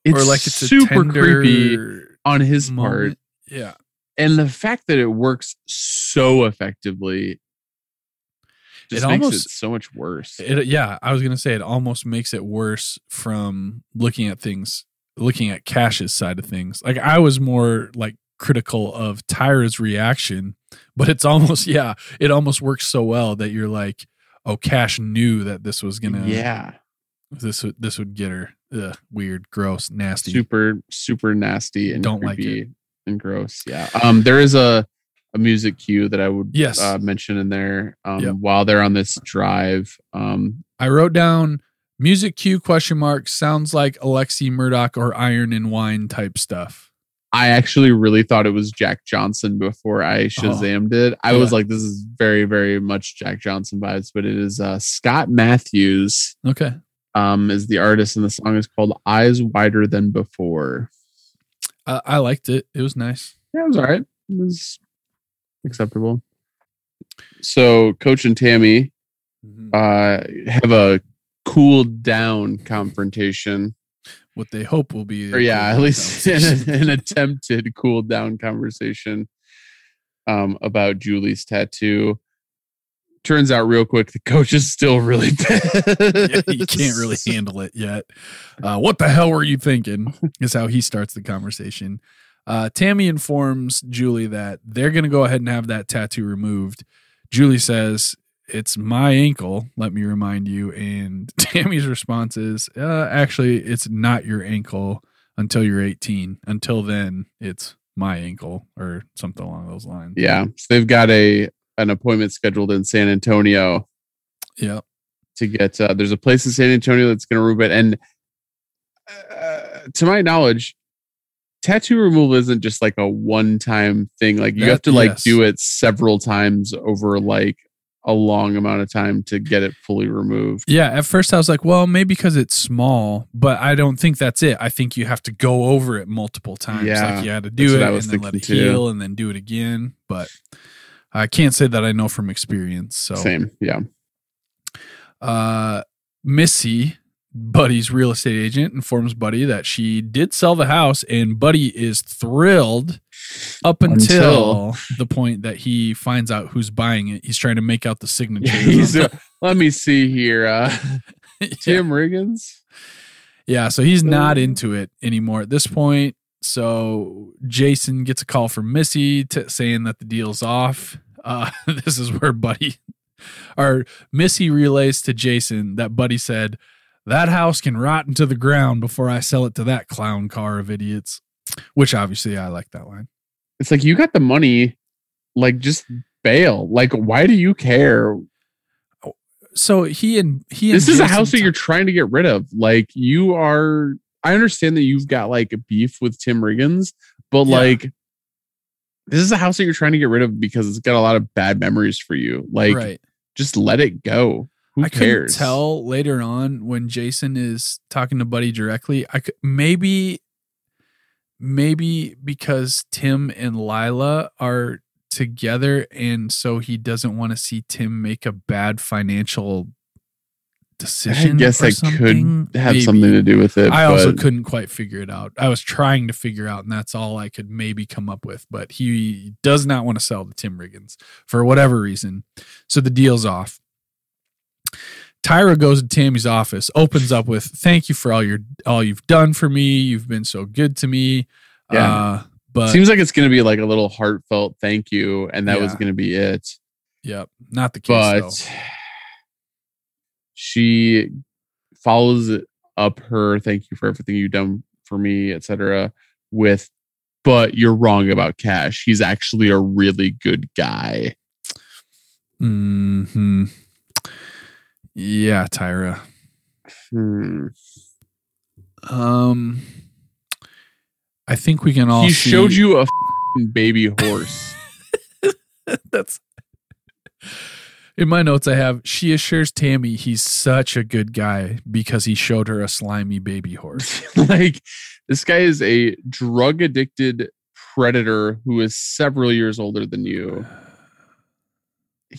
It's or like it's super creepy on his part. Yeah. And the fact that it works so effectively just It makes almost- it so much worse. It, yeah, I was gonna say it almost makes it worse from looking at things, looking at Cash's side of things. Like I was more like critical of Tyra's reaction, but it's almost yeah, it almost works so well that you're like, oh, Cash knew that this was gonna yeah. this would this would get her Ugh, weird, gross, nasty. Super, super nasty and Don't like creepy and gross. Yeah. Um, there is a a music cue that I would Yes. uh, mention in there um, Yep. while they're on this drive. Um, I wrote down music cue question mark sounds like Alexi Murdoch or Iron and Wine type stuff. I actually really thought it was Jack Johnson before I Shazammed it. I was Oh. Like, this is very, very much Jack Johnson vibes, but it is uh, Scott Matthews Okay. um, is the artist, and the song is called Eyes Wider Than Before. I, I liked it. It was nice. Yeah, it was all right. It was acceptable. So, Coach and Tammy uh, have a cooled down confrontation. what they hope will be. or yeah, at least an, an attempted cool down conversation um, about Julie's tattoo. Turns out, real quick, the coach is still really pissed. you can't really handle it yet. Uh, what the hell were you thinking? Is how he starts the conversation. Uh, Tammy informs Julie that they're going to go ahead and have that tattoo removed. Julie says, It's my ankle, let me remind you. And Tammy's response is, uh, Actually, it's not your ankle until you're 18. Until then, it's my ankle or something along those lines. Yeah, so they've got a an appointment scheduled in San Antonio. Yeah. to get. Uh, there's a place in San Antonio that's going to remove it, and uh, to my knowledge, tattoo removal isn't just like a one-time thing. Like you That- have to like yes. do it several times over like a long amount of time to get it fully removed. Yeah, at first I was like, well, maybe because it's small, but I don't think that's it. I think you have to go over it multiple times. Yeah, like you had to do it and then let it too. heal and then do it again. But I can't say that I know from experience. So Same, yeah. uh Missy, Buddy's real estate agent, informs Buddy that she did sell the house, and Buddy is thrilled up until, Until- the point that he finds out who's buying it. He's trying to make out the signature. Uh, let me see here. Uh, Tim Riggins. Yeah, so he's not Uh. into it anymore at this point. So Jason gets a call from Missy t- saying that the deal's off. Uh, this is where Buddy or Missy relays to Jason that Buddy said that house can rot into the ground before I sell it to that clown car of idiots. Which obviously I like that line. It's like you got the money, like just bail. Like, why do you care? So he and he and This is a Jason house that you're trying to get rid of. Like, you are. I understand that you've got like a beef with Tim Riggins, but Yeah. like, this is a house that you're trying to get rid of because it's got a lot of bad memories for you. Like, right. just let it go. Who I couldn't cares? tell later on when Jason is talking to Buddy directly. I could maybe, maybe because Tim and Lyla are together, and so he doesn't want to see Tim make a bad financial decision. I guess I something. could have Maybe. something to do with it. I also couldn't quite figure it out. I was trying to figure out, and that's all I could maybe come up with. But he does not want to sell to Tim Riggins for whatever reason. So the deal's off. Tyra goes to Tammy's office, opens up with "Thank you for all your all you've done for me. You've been so good to me." Yeah. Uh, but Seems like it's going to be like a little heartfelt thank you, and that was going to be it. yep, not the case. But though. She follows up her thank you for everything you've done for me, etc. with but you're wrong about Cash. He's actually a really good guy. hmm Yeah, Tyra. Hmm. Um, I think we can all. He see- showed you a baby horse. That's in my notes. I have she assures Tammy he's such a good guy because he showed her a slimy baby horse. like this guy is a drug addicted predator who is several years older than you.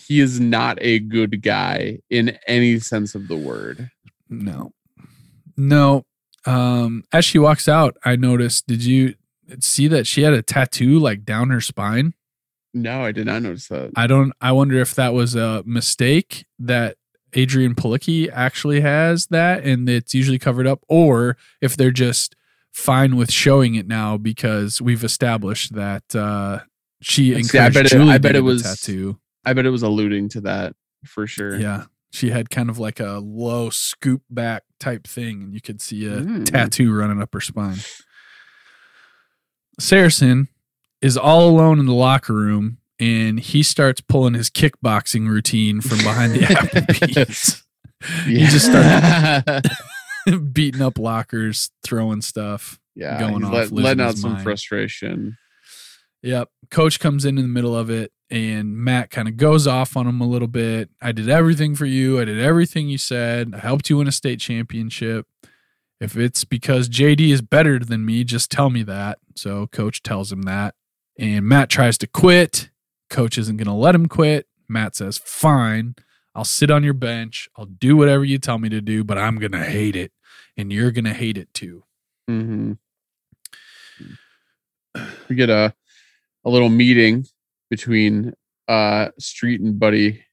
He is not a good guy in any sense of the word. No, no. Um, as she walks out, I noticed. Did you see that she had a tattoo like down her spine? No, I did not notice that. I don't. I wonder if that was a mistake that Adrianne Palicki actually has that, and it's usually covered up, or if they're just fine with showing it now because we've established that uh, she See, I encouraged bet it- Julie I to bet it was- tattoo. I bet it was alluding to that for sure. Yeah, she had kind of like a low scoop back type thing, and you could see a Mm. tattoo running up her spine. Saracen is all alone in the locker room, and he starts pulling his kickboxing routine from behind the Applebee's. He just started. beating up lockers, throwing stuff. yeah, going off, let, letting out some mind. frustration. Yep. Coach comes in in the middle of it, and Matt kind of goes off on him a little bit. I did everything for you. I did everything you said. I helped you win a state championship. If it's because JD is better than me, just tell me that. So coach tells him that. And Matt tries to quit. Coach isn't going to let him quit. Matt says, Fine, I'll sit on your bench. I'll do whatever you tell me to do, but I'm going to hate it. And you're going to hate it too. hmm We get a a little meeting between uh Street and Buddy,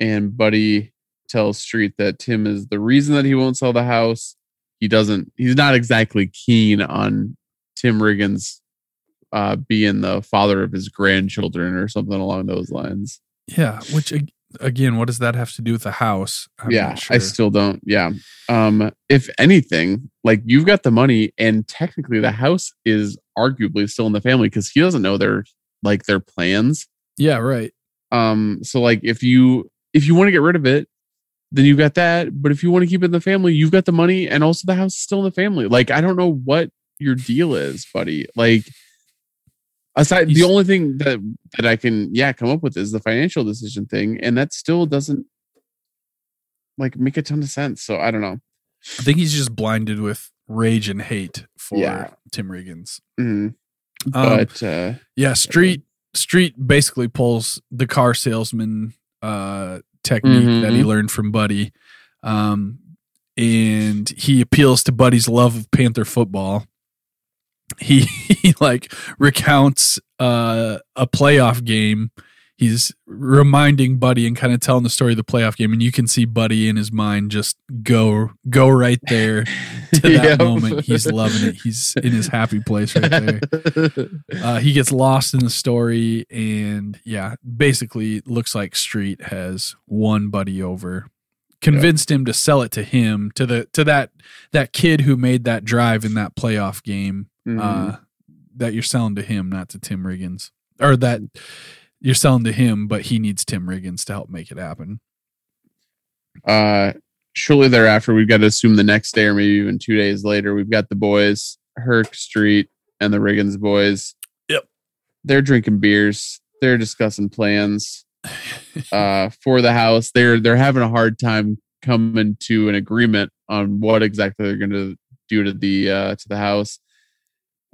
and Buddy tells Street that Tim is the reason that he won't sell the house. He doesn't. He's not exactly keen on Tim Riggins uh, being the father of his grandchildren or something along those lines. Yeah. Which, again, what does that have to do with the house? I'm yeah, sure. I still don't. Yeah. Um, if anything, like you've got the money, and technically the house is arguably still in the family because he doesn't know their like their plans. Yeah, right. Um, so like if you if you want to get rid of it, then you've got that. But if you want to keep it in the family, you've got the money and also the house is still in the family. Like, I don't know what your deal is, buddy. Like, aside, He's- the only thing that, that I can, yeah, come up with is the financial decision thing. And that still doesn't like make a ton of sense. So I don't know. I think he's just blinded with rage and hate for Yeah. Tim Riggins. Mhm. Um, But, uh, yeah, Street Street basically pulls the car salesman uh, technique that he Mhm. learned from Buddy, um, and he appeals to Buddy's love of Panther football. He, he like recounts uh, a playoff game. He's reminding Buddy and kind of telling the story of the playoff game, and you can see Buddy in his mind just go go right there to that Yep. moment. He's loving it. He's in his happy place right there. Uh, he gets lost in the story, and yeah, basically looks like Street has won Buddy over, convinced him to sell it to him to the to that that kid who made that drive in that playoff game. Mhm. Uh, that you're selling to him, not to Tim Riggins, or that you're selling to him, but he needs Tim Riggins to help make it happen. uh shortly thereafter we've got to assume the next day or maybe even two days later we've got the boys herc street and the riggins boys Yep. they're drinking beers they're discussing plans uh for the house they're they're having a hard time coming to an agreement on what exactly they're going to do to the uh to the house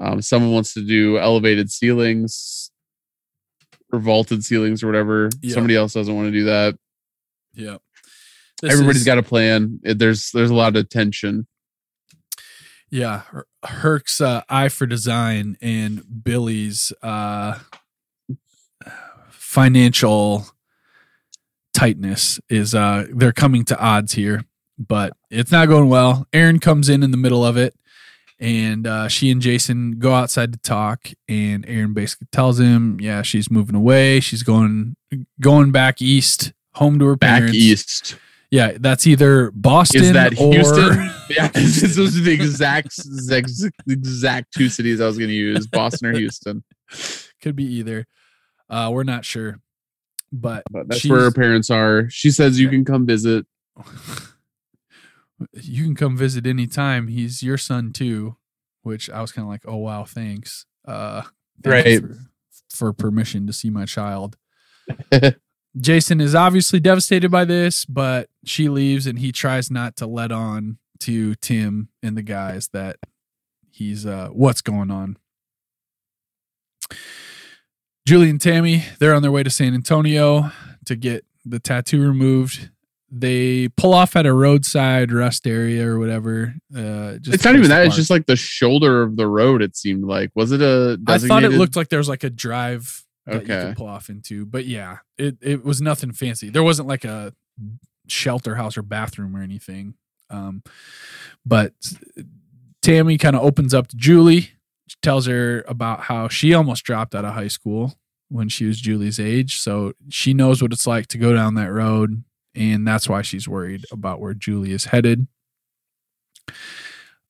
um someone wants to do elevated ceilings or vaulted ceilings or whatever Yeah. somebody else doesn't want to do that yeah, Everybody's got a plan. There's there's a lot of tension. Yeah, Her- Herc's uh, eye for design and Billy's uh, financial tightness is uh, they're coming to odds here, but it's not going well. Erin comes in in the middle of it, and uh, she and Jason go outside to talk. And Erin basically tells him, "Yeah, she's moving away. She's going going back east, home to her Back parents. east. Yeah, that's either Boston Is that or Houston? yeah, this was the exact exact exact two cities I was going to use: Boston or Houston. Could be either. Uh, we're not sure, but But that's where her parents are. She says you can come visit. you can come visit anytime. He's your son too, which I was kind of like, oh wow, thanks. Uh, thank Right. For, for permission to see my child. Jason is obviously devastated by this, but she leaves and he tries not to let on to Tim and the guys that he's uh what's going on. Julie and Tammy, they're on their way to San Antonio to get the tattoo removed. They pull off at a roadside rest area or whatever. Uh, just it's not even that. It's just like the shoulder of the road. It seemed like was it a? I thought it looked like there was like a drive that you Okay. could pull off into, but yeah, it it was nothing fancy. There wasn't like a shelter house or bathroom or anything. Um, but Tammy kind of opens up to Julie, she tells her about how she almost dropped out of high school when she was Julie's age, so she knows what it's like to go down that road, and that's why she's worried about where Julie is headed.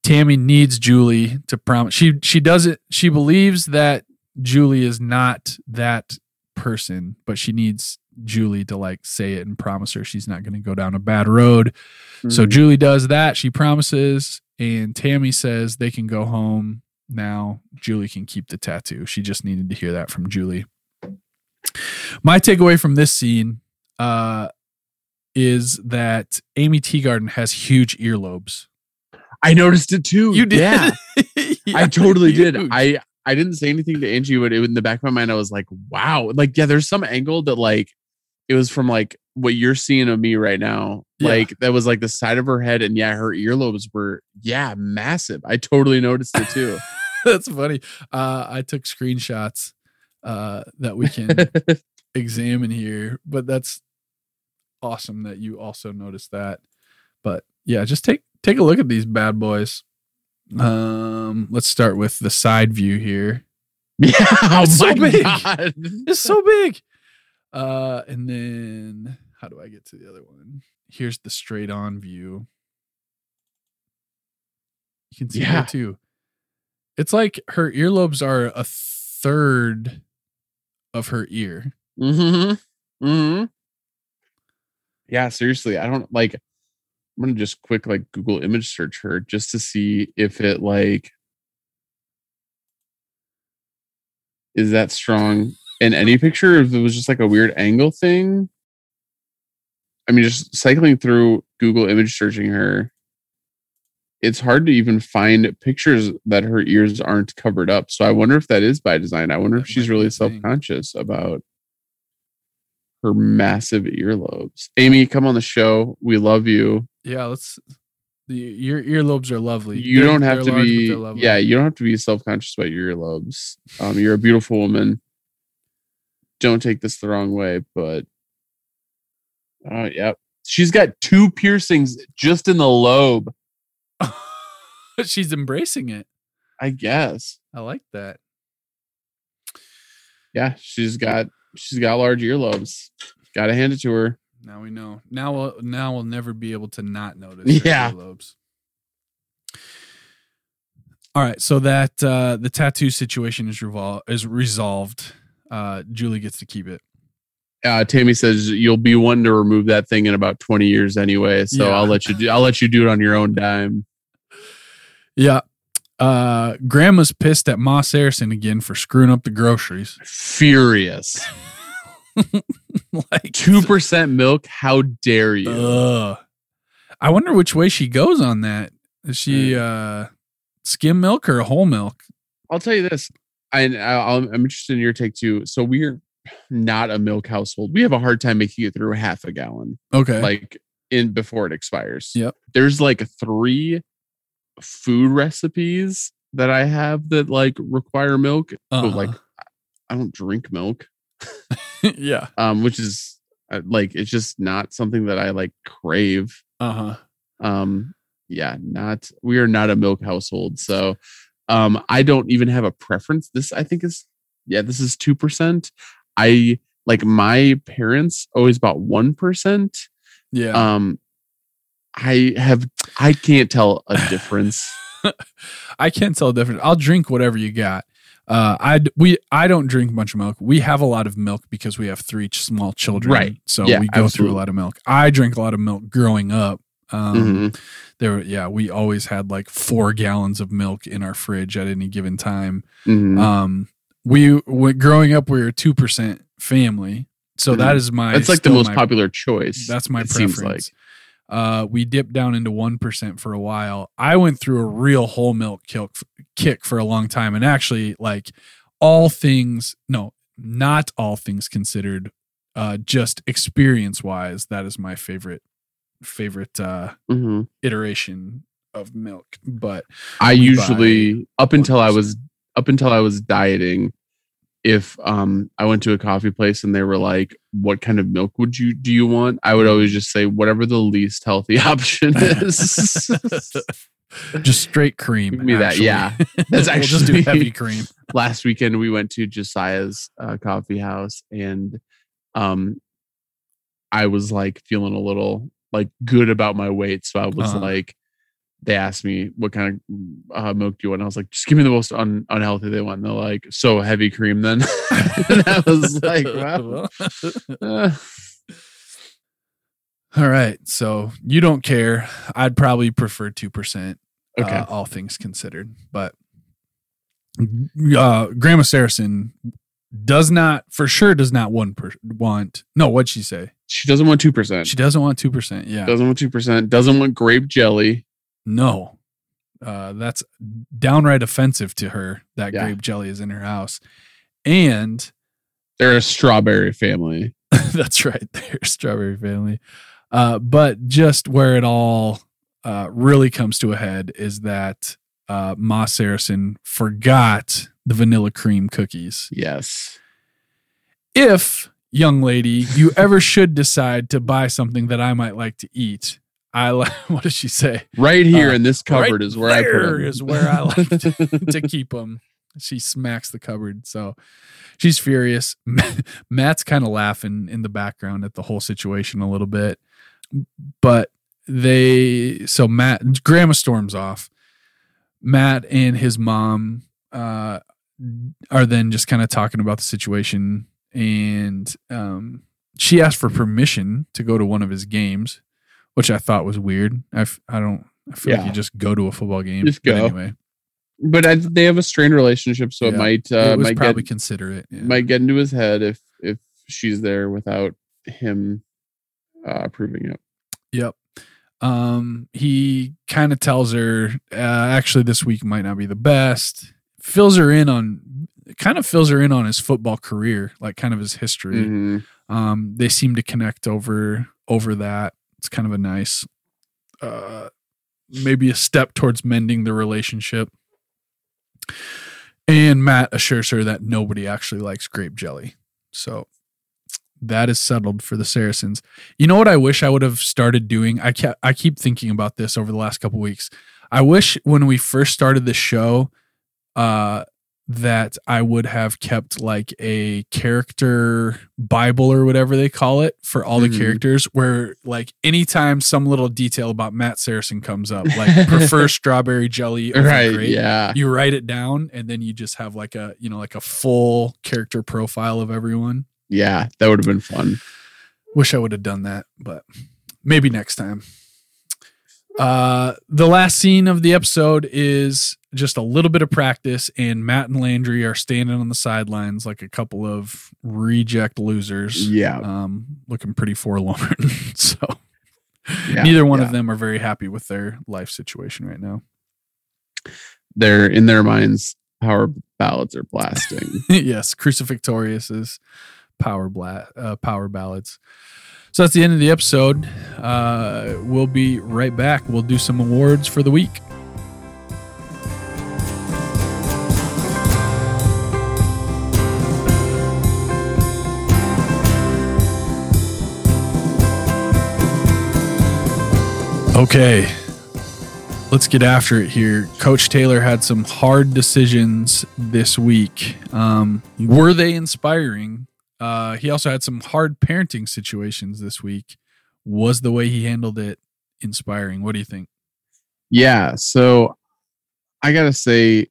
Tammy needs Julie to promise. She she does it. She believes that Julie is not that person, but she needs Julie to like say it and promise her she's not going to go down a bad road. So Mhm. Julie does that. She promises, and Tammy says they can go home now. Julie can keep the tattoo. She just needed to hear that from Julie. My takeaway from this scene uh, is that Aimee Teegarden has huge earlobes. I noticed it too. You did? Yeah, Yeah, I totally did. I I didn't say anything to Angie, but it, in the back of my mind, I was like, wow. Like, yeah, there's some angle that like it was from like what you're seeing of me right now. Yeah. Like that was like the side of her head, and yeah, her earlobes were yeah massive. I totally noticed it too. That's funny. Uh, I took screenshots uh, that we can examine here, but that's awesome that you also noticed that. But yeah, just take take a look at these bad boys. Um, let's start with the side view here. yeah, oh It's so big. god. It's so big. Uh, and then how do I get to the other one? Here's the straight on view. You can see Yeah. too. It's like her earlobes are a third of her ear. Mm-hmm. Mm-hmm. Yeah, seriously, I don't like. I'm gonna just quick like Google image search her just to see if it like is that strong in any picture. If it was just like a weird angle thing. I mean, just cycling through Google image searching her, it's hard to even find pictures that her ears aren't covered up. So I wonder if that is by design. I wonder That if she's really self conscious about her massive earlobes. Aimee, come on the show. We love you. Yeah, let's. The, your earlobes are lovely. You They're- don't have to large, be. Yeah, you don't have to be self conscious about your earlobes. Um, you're a beautiful woman. Don't take this the wrong way, but oh, yep. She's got two piercings just in the lobe. she's embracing it. I guess. I like that. Yeah, she's got she's got large earlobes. Got to hand it to her. Now we know. Now we'll now we'll never be able to not notice. her Yeah. earlobes. All right, so that uh, the tattoo situation is revol- is resolved. Uh, Julie gets to keep it. Uh, Tammy says you'll be one to remove that thing in about twenty years anyway. So Yeah. I'll let you do. I'll let you do it on your own dime. Yeah. Uh, Grandma's pissed at Ma Saracen again for screwing up the groceries. Furious. like Two percent milk. How dare you? Ugh. I wonder which way she goes on that. Is she uh skim milk or whole milk? I'll tell you this, and I'm interested in your take too. So we're not a milk household. We have a hard time making it through half a gallon, Okay. like in before it expires. Yep. There's like three food recipes that I have that like require milk. uh But like, I don't drink milk, yeah. um, which is uh, like it's just not something that I like crave. Uh-huh. um yeah not we are not a milk household so um i don't even have a preference this i think is yeah this is 2% i like my parents always bought 1% Yeah. um i have i can't tell a difference I can't tell a difference. I'll drink whatever you got. Uh, I we I don't drink much milk. We have a lot of milk because we have three small children, Right. So Yeah, we go through a lot of milk. I drink a lot of milk growing up. Um, Mhm. There, yeah, we always had like four gallons of milk in our fridge at any given time. Mhm. Um, we, growing up, we were a two percent family, so that Mhm. is my. that's like the most my- popular choice That's my preference. Uh, we dipped down into one percent for a while. I went through a real whole milk kick, kick for a long time, and actually, like all things, no, not all things considered, uh, just experience wise, that is my favorite favorite uh Mhm. iteration of milk. But I usually up until I was up until I was dieting, if um I went to a coffee place and they were like, "What kind of milk would you do you want?" I would always just say whatever the least healthy option is. just straight cream. Give me that, yeah. That's we'll just do heavy cream. Last weekend we went to Josiah's uh, coffee house and um I was like feeling a little like good about my weight, so I was Uh-huh. like they asked me what kind of uh, milk do you want. And I was like, just give me the most un- unhealthy they want. And they're like, so heavy cream then. and I was like, well, uh, All right. So you don't care. I'd probably prefer 2%, okay. uh, all things considered. But uh, Grandma Saracen does not, for sure, does not one per- want. No, what'd she say? she doesn't want 2%. She doesn't want 2%. Yeah. doesn't want 2%. Doesn't want grape jelly. No. Uh, that's downright offensive to her that Yeah. grape jelly is in her house. And They're a strawberry family. That's right there, Strawberry Family. Uh, but just where it all uh, really comes to a head is that uh, Ma Saracen forgot the vanilla cream cookies. Yes. If, young lady, you ever should decide to buy something that I might like to eat, I like, what does she say? Right here Uh, in this cupboard Right is where I put them. is where I like to, to keep them. She smacks the cupboard. So she's furious. Matt's kind of laughing in the background at the whole situation a little bit. But they, so Matt, Grandma storms off. Matt and his mom uh, are then just kind of talking about the situation. And um, she asked for permission to go to one of his games, which I thought was weird. I, f- I don't. I feel like you just go to a football game. Just But go. anyway. But I, they have a strained relationship, so it might uh, it was might probably get considerate. Yeah. might get into his head if if she's there without him uh, approving it. Yep. Um, he kind of tells her, uh, actually, this week might not be the best. Fills her in on, kind of fills her in on his football career, like kind of his history. Mhm. Um, they seem to connect over over that. It's kind of a nice, uh, maybe a step towards mending the relationship. And Matt assures her that nobody actually likes grape jelly. So that is settled for the Saracens. You know what I wish I would have started doing? I kept, I keep thinking about this over the last couple weeks. I wish when we first started the show, uh, that I would have kept like a character Bible or whatever they call it for all the mm-hmm. characters, where like anytime some little detail about Matt Saracen comes up, like prefer strawberry jelly Right? grape, Yeah. you write it down and then you just have like a you know like a full character profile of everyone. Yeah. That would have been fun. Wish I would have done that, but maybe next time. Uh, the last scene of the episode is just a little bit of practice, and Matt and Landry are standing on the sidelines like a couple of reject losers, Yeah. um, looking pretty forlorn. so yeah. neither one yeah. of them are very happy with their life situation right now. They're in their minds. Power ballads are blasting. yes, Crucifictorious is power bla- uh, power ballads. So that's the end of the episode. Uh, we'll be right back. We'll do some awards for the week. Okay, let's get after it here. Coach Taylor had some hard decisions this week. Um, were they inspiring? Uh, he also had some hard parenting situations this week. Was the way he handled it inspiring? What do you think? Yeah. So I got to say,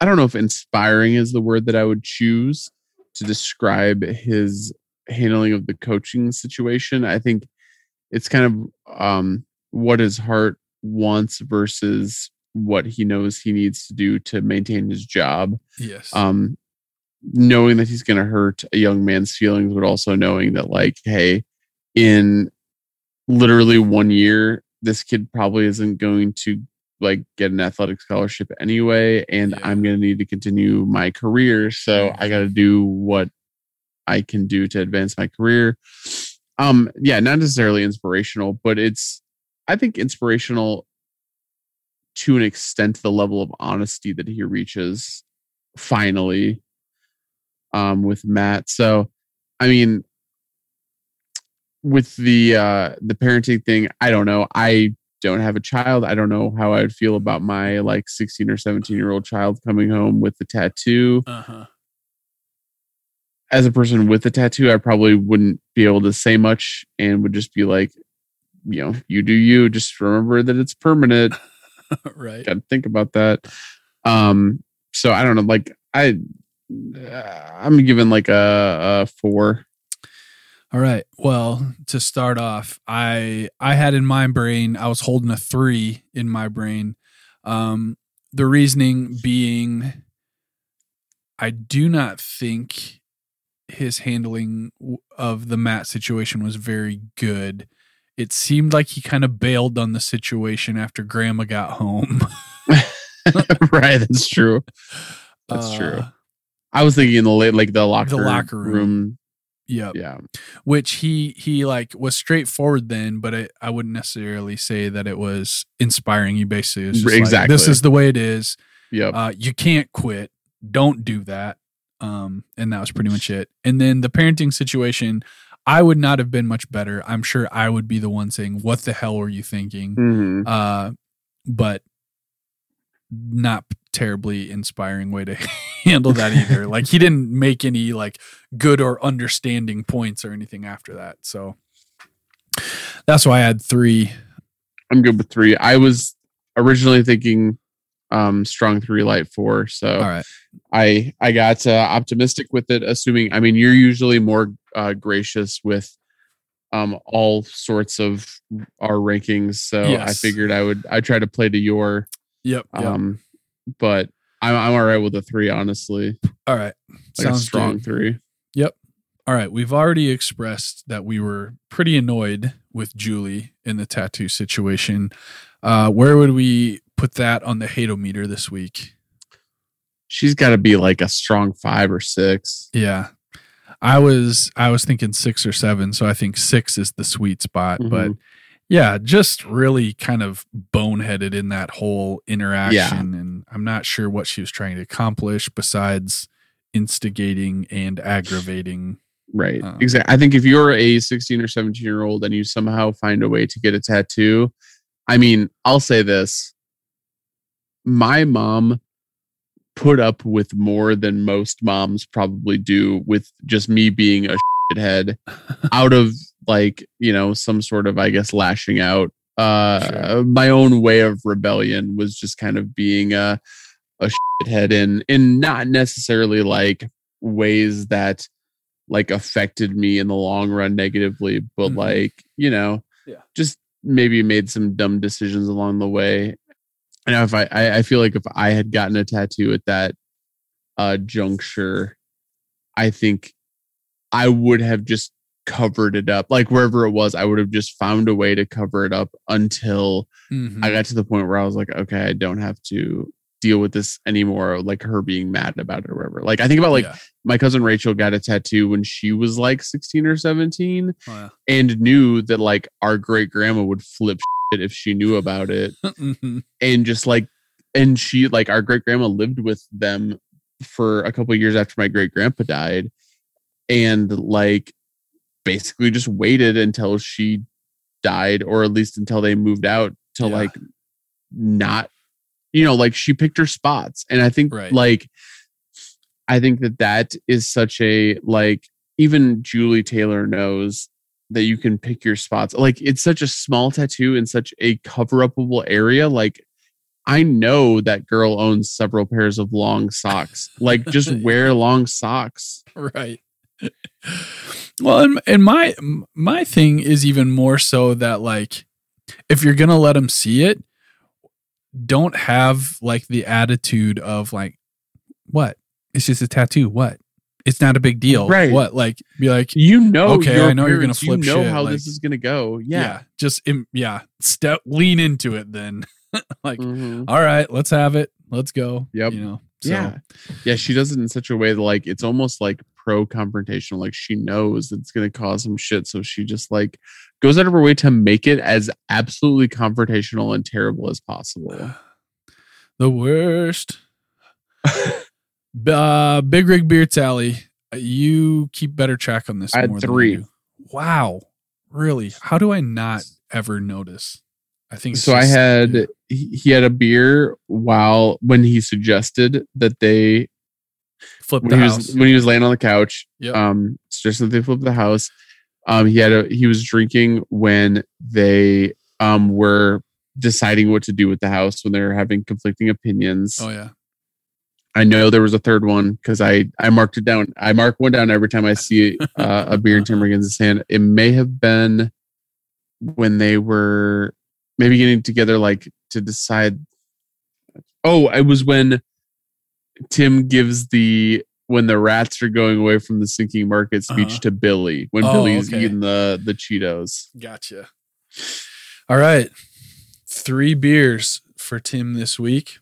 I don't know if inspiring is the word that I would choose to describe his handling of the coaching situation. I think it's kind of um, what his heart wants versus what he knows he needs to do to maintain his job. Yes. Um, knowing that he's going to hurt a young man's feelings, but also knowing that, like, hey, in literally one year, this kid probably isn't going to like get an athletic scholarship anyway, and Yeah. I'm going to need to continue my career. So I got to do what I can do to advance my career. Um, yeah, not necessarily inspirational, but it's I think inspirational to an extent the level of honesty that he reaches finally um with Matt. So I mean with the uh the parenting thing, I don't know. I don't have a child. I don't know how I would feel about my like 16 or 17 year old child coming home with the tattoo. Uh huh. As a person with a tattoo, I probably wouldn't be able to say much and would just be like, you know, you do you. Just remember that it's permanent. right. got to think about that. Um, so I don't know. Like I, I'm giving like a, a four. All right. Well, to start off, I I had in my brain, I was holding a three in my brain. Um, the reasoning being, I do not think his handling of the Matt situation was very good. It seemed like he kind of bailed on the situation after Grandma got home. right, that's true. That's true. I was thinking in the late, like the locker, the locker room. room. Yep. Yeah, which he he like was straightforward then, but I, I wouldn't necessarily say that it was inspiring. He basically was just like, this is the way it is. yep, Uh, you can't quit. Don't do that. Um, and that was pretty much it. And then the parenting situation, I would not have been much better. I'm sure I would be the one saying, "What the hell were you thinking?" Mhm. Uh, but not terribly inspiring way to handle that either. like he didn't make any like good or understanding points or anything after that. So that's why I had three. I'm good with three. I was originally thinking um strong three, light four. So All right. I I got uh, optimistic with it, assuming. I mean, you're usually more uh, gracious with um all sorts of our rankings. So I figured I would I try to play to your Yep. yep. But I'm I'm all right with a three, honestly. All right. Like a Sounds strong good. three. All right. We've already expressed that we were pretty annoyed with Julie in the tattoo situation. Uh, where would we put that on the hate-o-meter this week? She's gotta be like a strong five or six. Yeah. I was I was thinking six or seven, so I think six is the sweet spot. But Mhm. Yeah, just really kind of boneheaded in that whole interaction. And I'm not sure what she was trying to accomplish besides instigating and aggravating. Right. Uh, exactly. I think if you're a 16 or 17 year old and you somehow find a way to get a tattoo, I mean, I'll say this. My mom put up with more than most moms probably do with just me being a shithead out of like, you know, some sort of, I guess, lashing out. Uh, Sure. my own way of rebellion was just kind of being a, a shithead in, in not necessarily like ways that like affected me in the long run negatively, but Mhm. like, you know, Yeah. just maybe made some dumb decisions along the way. And if I, I, I feel like if I had gotten a tattoo at that uh juncture, I think I would have just covered it up. Like wherever it was, I would have just found a way to cover it up until Mhm. I got to the point where I was like, okay, I don't have to deal with this anymore. Like her being mad about it or whatever. Like I think about like Yeah. my cousin Rachel got a tattoo when she was like 16 or 17 Wow. and knew that like our great grandma would flip shit if she knew about it. Mhm. And just like, and she like our great grandma lived with them for a couple of years after my great grandpa died. And like basically just waited until she died or at least until they moved out to Yeah. like not you know like she picked her spots. And i think Right. like i think that that is such a like even julie taylor knows that you can pick your spots. Like it's such a small tattoo in such a cover upable area. Like i know that girl owns several pairs of long socks. Like just wear long socks. Right well and, and my my thing is even more so that like if you're gonna let them see it don't have like the attitude of like what? It's just a tattoo. What? It's not a big deal. Right. what? Like be like you know Okay, I know you're gonna flip you know shit, how like- this is gonna go. Yeah, yeah, just yeah. Step lean into it then. Like Mhm. all right let's have it. Let's go Yep. you know so yeah yeah she does it in such a way that like it's almost like pro confrontational like she knows it's going to cause some shit so she just like goes out of her way to make it as absolutely confrontational and terrible as possible the worst uh, Big Rig Beer Tally, you keep better track on this. I had more than three. Wow, really? How do I not ever notice? I think so i had yeah. he had a beer while when he suggested that they the when he house. was when he was laying on the couch Yep. um suggested that they flip the house um he had a he was drinking when they um were deciding what to do with the house when they were having conflicting opinions oh yeah, I know there was a third one because I I marked it down. I mark one down every time I see uh, a beer in Tim Riggins' hand. It may have been when they were maybe getting together, like to decide. Oh, it was when Tim gives the when the rats are going away from the sinking market speech Uh-huh. to Billy when Oh, Billy's okay. eating the the Cheetos. gotcha. All right, three beers for Tim this week.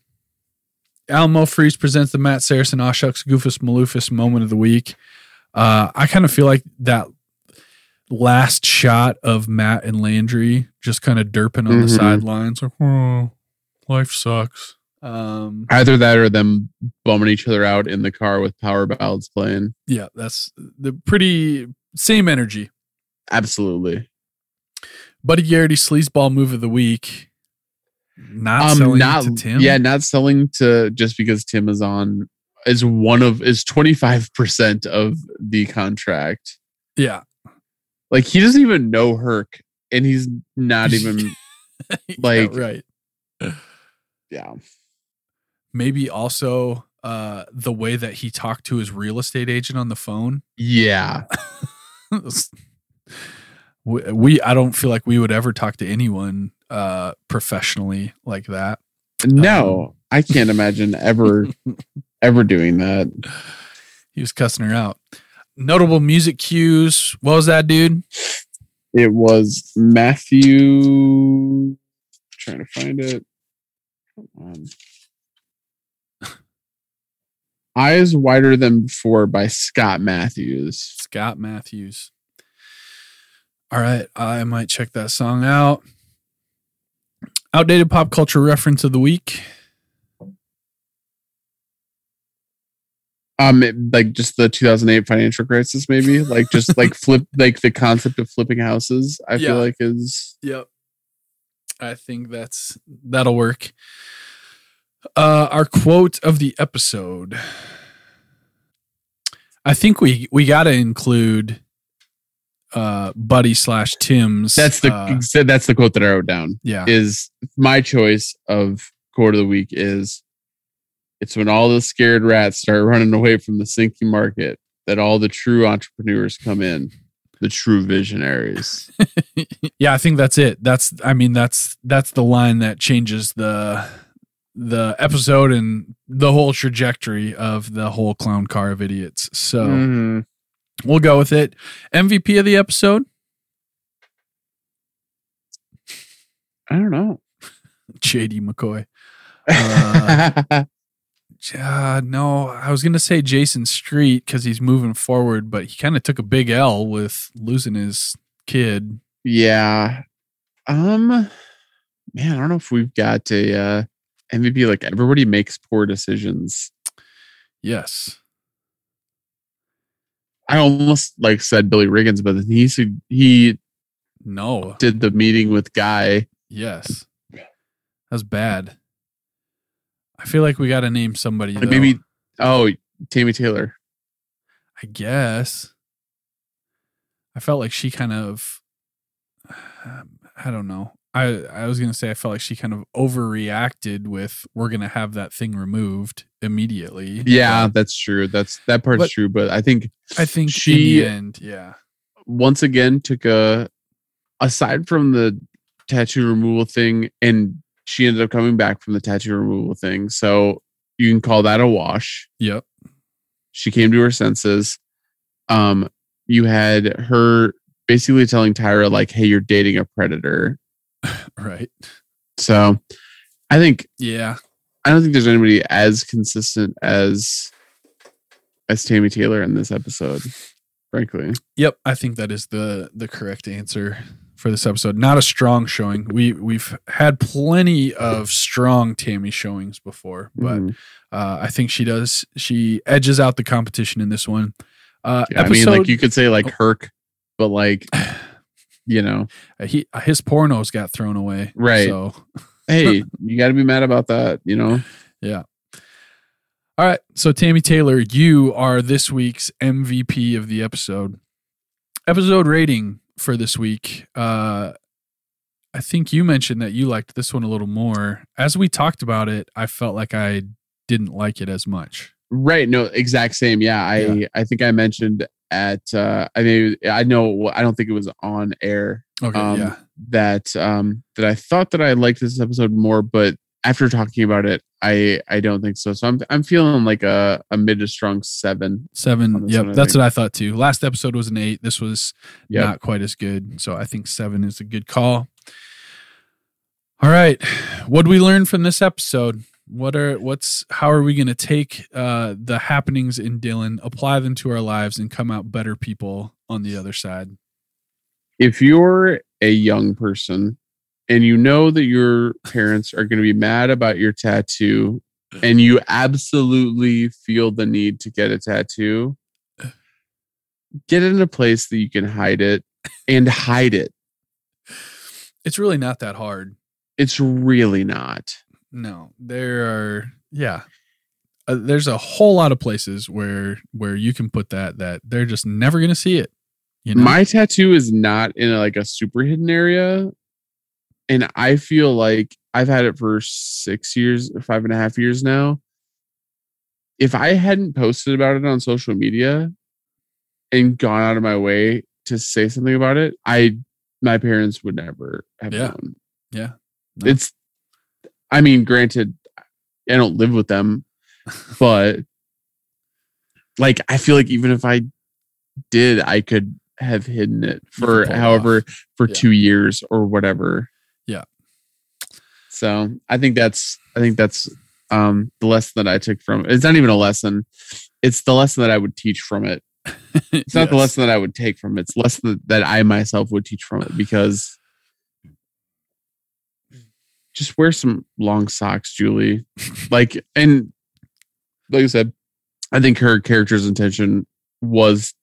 Alamo Freeze presents the Matt Saracen Oshucks Goofus Maloofus moment of the week. Uh, I kind of feel like that last shot of Matt and Landry just kind of derping on the Mhm. sidelines, like, oh, life sucks. Um, Either that or them bumming each other out in the car with power ballads playing. yeah, that's the pretty same energy. Absolutely. Buddy Garrity sleazeball move of the week. Not um selling not to Tim. yeah not selling to just because tim is on is one of is 25% of the contract yeah. Like he doesn't even know herc and he's not even Yeah, Like- right. yeah Maybe also uh, the way that he talked to his real estate agent on the phone. yeah we, we I don't feel like we would ever talk to anyone uh professionally like that. No, I can't imagine ever ever doing that. He was cussing her out. Notable music cues. What was that, dude? It was Matthew. Trying to find it. Come on. Eyes Wider Than Before by Scott Matthews. Scott Matthews. All right, I might check that song out. Outdated pop culture reference of the week. Um, it- like just the 2008 financial crisis, maybe like just like flip, like the concept of flipping houses. I Yeah. feel like is Yep. I think that's that'll work. Uh our quote of the episode. I think we we got to include uh Buddy slash Tim's. that's the uh, that's the quote that I wrote down. yeah. Is my choice of quote of the week is it's when all the scared rats start running away from the sinking market that all the true entrepreneurs come in, the true visionaries. yeah, I think that's it. That's I mean that's that's the line that changes the the episode and the whole trajectory of the whole clown car of idiots. So Mhm. we'll go with it. MVP of the episode, I don't know. JD McCoy. Uh, Uh, no, I was gonna say Jason Street because he's moving forward, but he kind of took a big L with losing his kid. yeah. Um man, I don't know if we've got a uh MVP like everybody makes poor decisions. Yes, I almost like said Billy Riggins, but then he said he no, did the meeting with Guy. yes, that's bad. I feel like we got to name somebody. Like maybe oh Tammy Taylor. I guess. I felt like she kind of. I don't know. I I was gonna say I felt like she kind of overreacted with we're gonna have that thing removed immediately. Yeah, But that's true. That's that part's But- true. But I think I think she- and yeah. once again took a aside from the tattoo removal thing, and she ended up coming back from the tattoo removal thing. So you can call that a wash. Yep. She came to her senses. Um, you had her basically telling Tyra like, "Hey, you're dating a predator." Right. So I think Yeah. I don't think there's anybody as consistent as as Tammy Taylor in this episode. Frankly, Yep. I think that is the the correct answer for this episode. Not a strong showing. We we've had plenty of strong Tammy showings before, but Mhm. uh, I think she does. She edges out the competition in this one. Uh, Yeah, I mean, like you could say like Oh. Herc, but like you know, uh, he his pornos got thrown away. Right. So hey, you got to be mad about that. You know, Yeah. all right. So Tammy Taylor, you are this week's MVP of the episode. Episode rating for this week. Uh, I think you mentioned that you liked this one a little more. As we talked about it, I felt like I didn't like it as much. right? No, exact same. Yeah, I Yeah. I think I mentioned at uh I mean I know I don't think it was on air Okay. um yeah. that um that I thought that I liked this episode more, but after talking about it, I I don't think so. So I'm I'm feeling like a a mid to strong seven. Seven. Yep. one, That's think. what I thought too. Last episode was an eight. This was Yep. not quite as good. So I think seven is a good call. All right. What do we learn from this episode? What are what's how are we gonna take uh the happenings in Dillon, apply them to our lives, and come out better people on the other side? If you're a young person and you know that your parents are going to be mad about your tattoo and you absolutely feel the need to get a tattoo, get it in a place that you can hide it and hide it. It's really not that hard. It's really not. No, there are yeah. Uh, there's a whole lot of places where where you can put that that they're just never gonna see it. You know, My tattoo is not in a, like a super hidden area. And I feel like I've had it for six years, five and a half years now. If I hadn't posted about it on social media and gone out of my way to say something about it, I my parents would never have Yeah. known. Yeah. No. It's, I mean, granted, I don't live with them, but like, I feel like even if I did, I could have hidden it for could pull it however, for Yeah. two years or whatever. So I think that's, I think that's, um, the lesson that I took from it. it's not even a lesson. It's the lesson that I would teach from it. It's not the lesson that I would take from it. It's lesson that I myself would teach from it because just wear some long socks, Julie. Like, and like I said, I think her character's intention was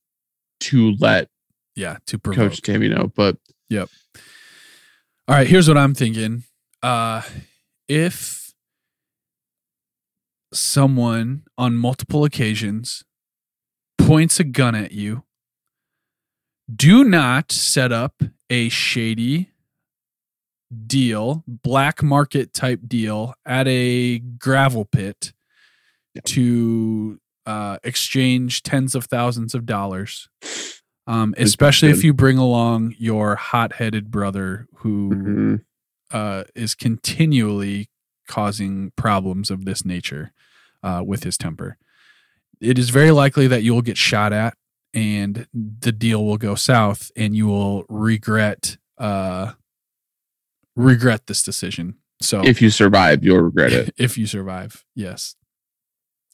to let Yeah, to provoke. Coach Tammy know, but yep. All right, here's what I'm thinking. Uh if someone on multiple occasions points a gun at you, do not set up a shady deal, black market type deal at a gravel pit Yeah. to uh, exchange tens of thousands of dollars. Um, especially if you bring along your hot-headed brother who mhm, uh, is continually causing problems of this nature uh, with his temper. It is very likely that you will get shot at and the deal will go south and you will regret uh, regret this decision. So if you survive, you'll regret it. if you survive, yes.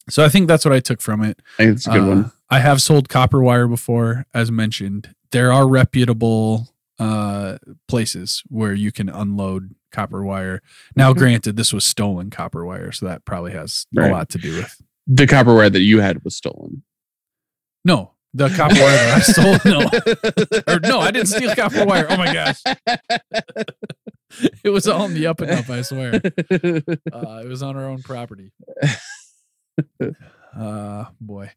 So I think that's what I took from it. I think it's a good Uh, one. I have sold copper wire before, as mentioned. There are reputable uh, places where you can unload copper wire. Now, granted, this was stolen copper wire, so that probably has Right. a lot to do with. The copper wire that you had was stolen. No, the copper wire that I stole. No, or no, I didn't steal copper wire. Oh my gosh, it was all in the up and up. I swear, uh, it was on our own property. uh boy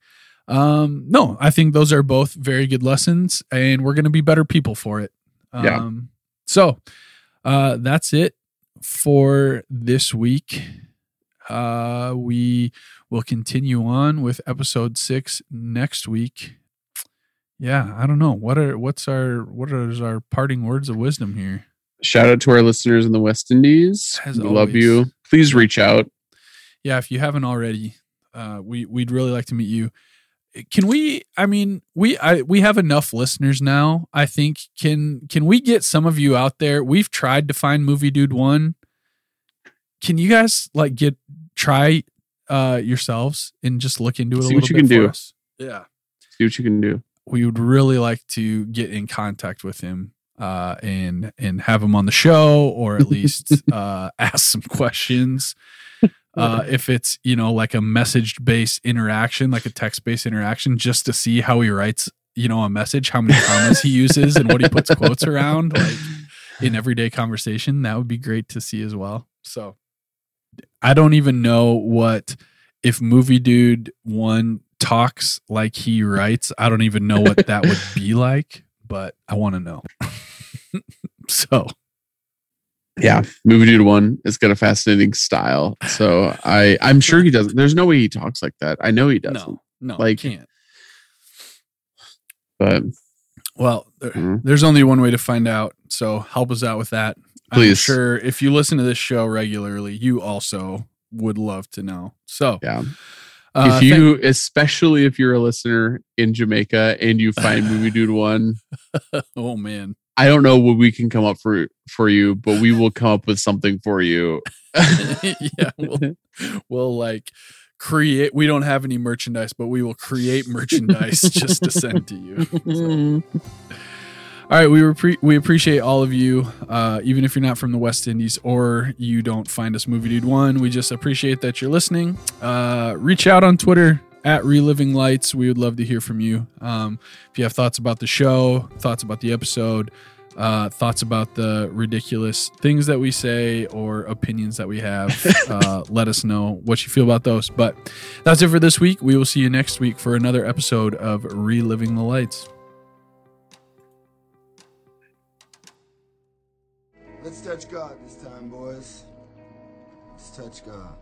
um no i think those are both very good lessons and we're gonna be better people for it um Yeah. so uh that's it for this week uh we will continue on with episode six next week yeah i don't know what are what's our what are our parting words of wisdom here Shout out to our listeners in the West Indies. As we love you. Please reach out. yeah if you haven't already uh we we'd really like to meet you can we i mean we i we have enough listeners now i think can can we get some of you out there we've tried to find movie dude one can you guys like get try uh yourselves and just look into it a See little what you bit can for do. us? yeah See what you can do. we would really like to get in contact with him uh, and and have him on the show or at least uh, ask some questions. Uh, if it's you know like a message based interaction, like a text based interaction, just to see how he writes you know a message, how many commas he uses, and what he puts quotes around, like in everyday conversation, that would be great to see as well. So I don't even know what if movie dude one talks like he writes. I don't even know what that would be like, but I want to know. so Yeah. Movie Dude One has got a fascinating style. So I I'm sure he doesn't. There's no way he talks like that. I know he doesn't. no, no, Like- can't. But Well, there, Mhm. there's only one way to find out. So help us out with that. I'm Please. sure if you listen to this show regularly, you also would love to know. So yeah. uh, if you especially if you're a listener in Jamaica and you find Movie Dude One, oh man, I don't know what we can come up for for you, but we will come up with something for you. yeah, we'll, we'll like create. We don't have any merchandise, but we will create merchandise just to send to you. So. All right, we repre- we appreciate all of you, uh, even if you're not from the West Indies or you don't find us Movie Dude One. We just appreciate that you're listening. Uh, reach out on Twitter at Reliving Lights. We would love to hear from you. Um, if you have thoughts about the show, thoughts about the episode, uh, thoughts about the ridiculous things that we say or opinions that we have, uh, let us know what you feel about those. But that's it for this week. We will see you next week for another episode of Reliving the Lights. Let's touch God this time, boys. Let's touch God.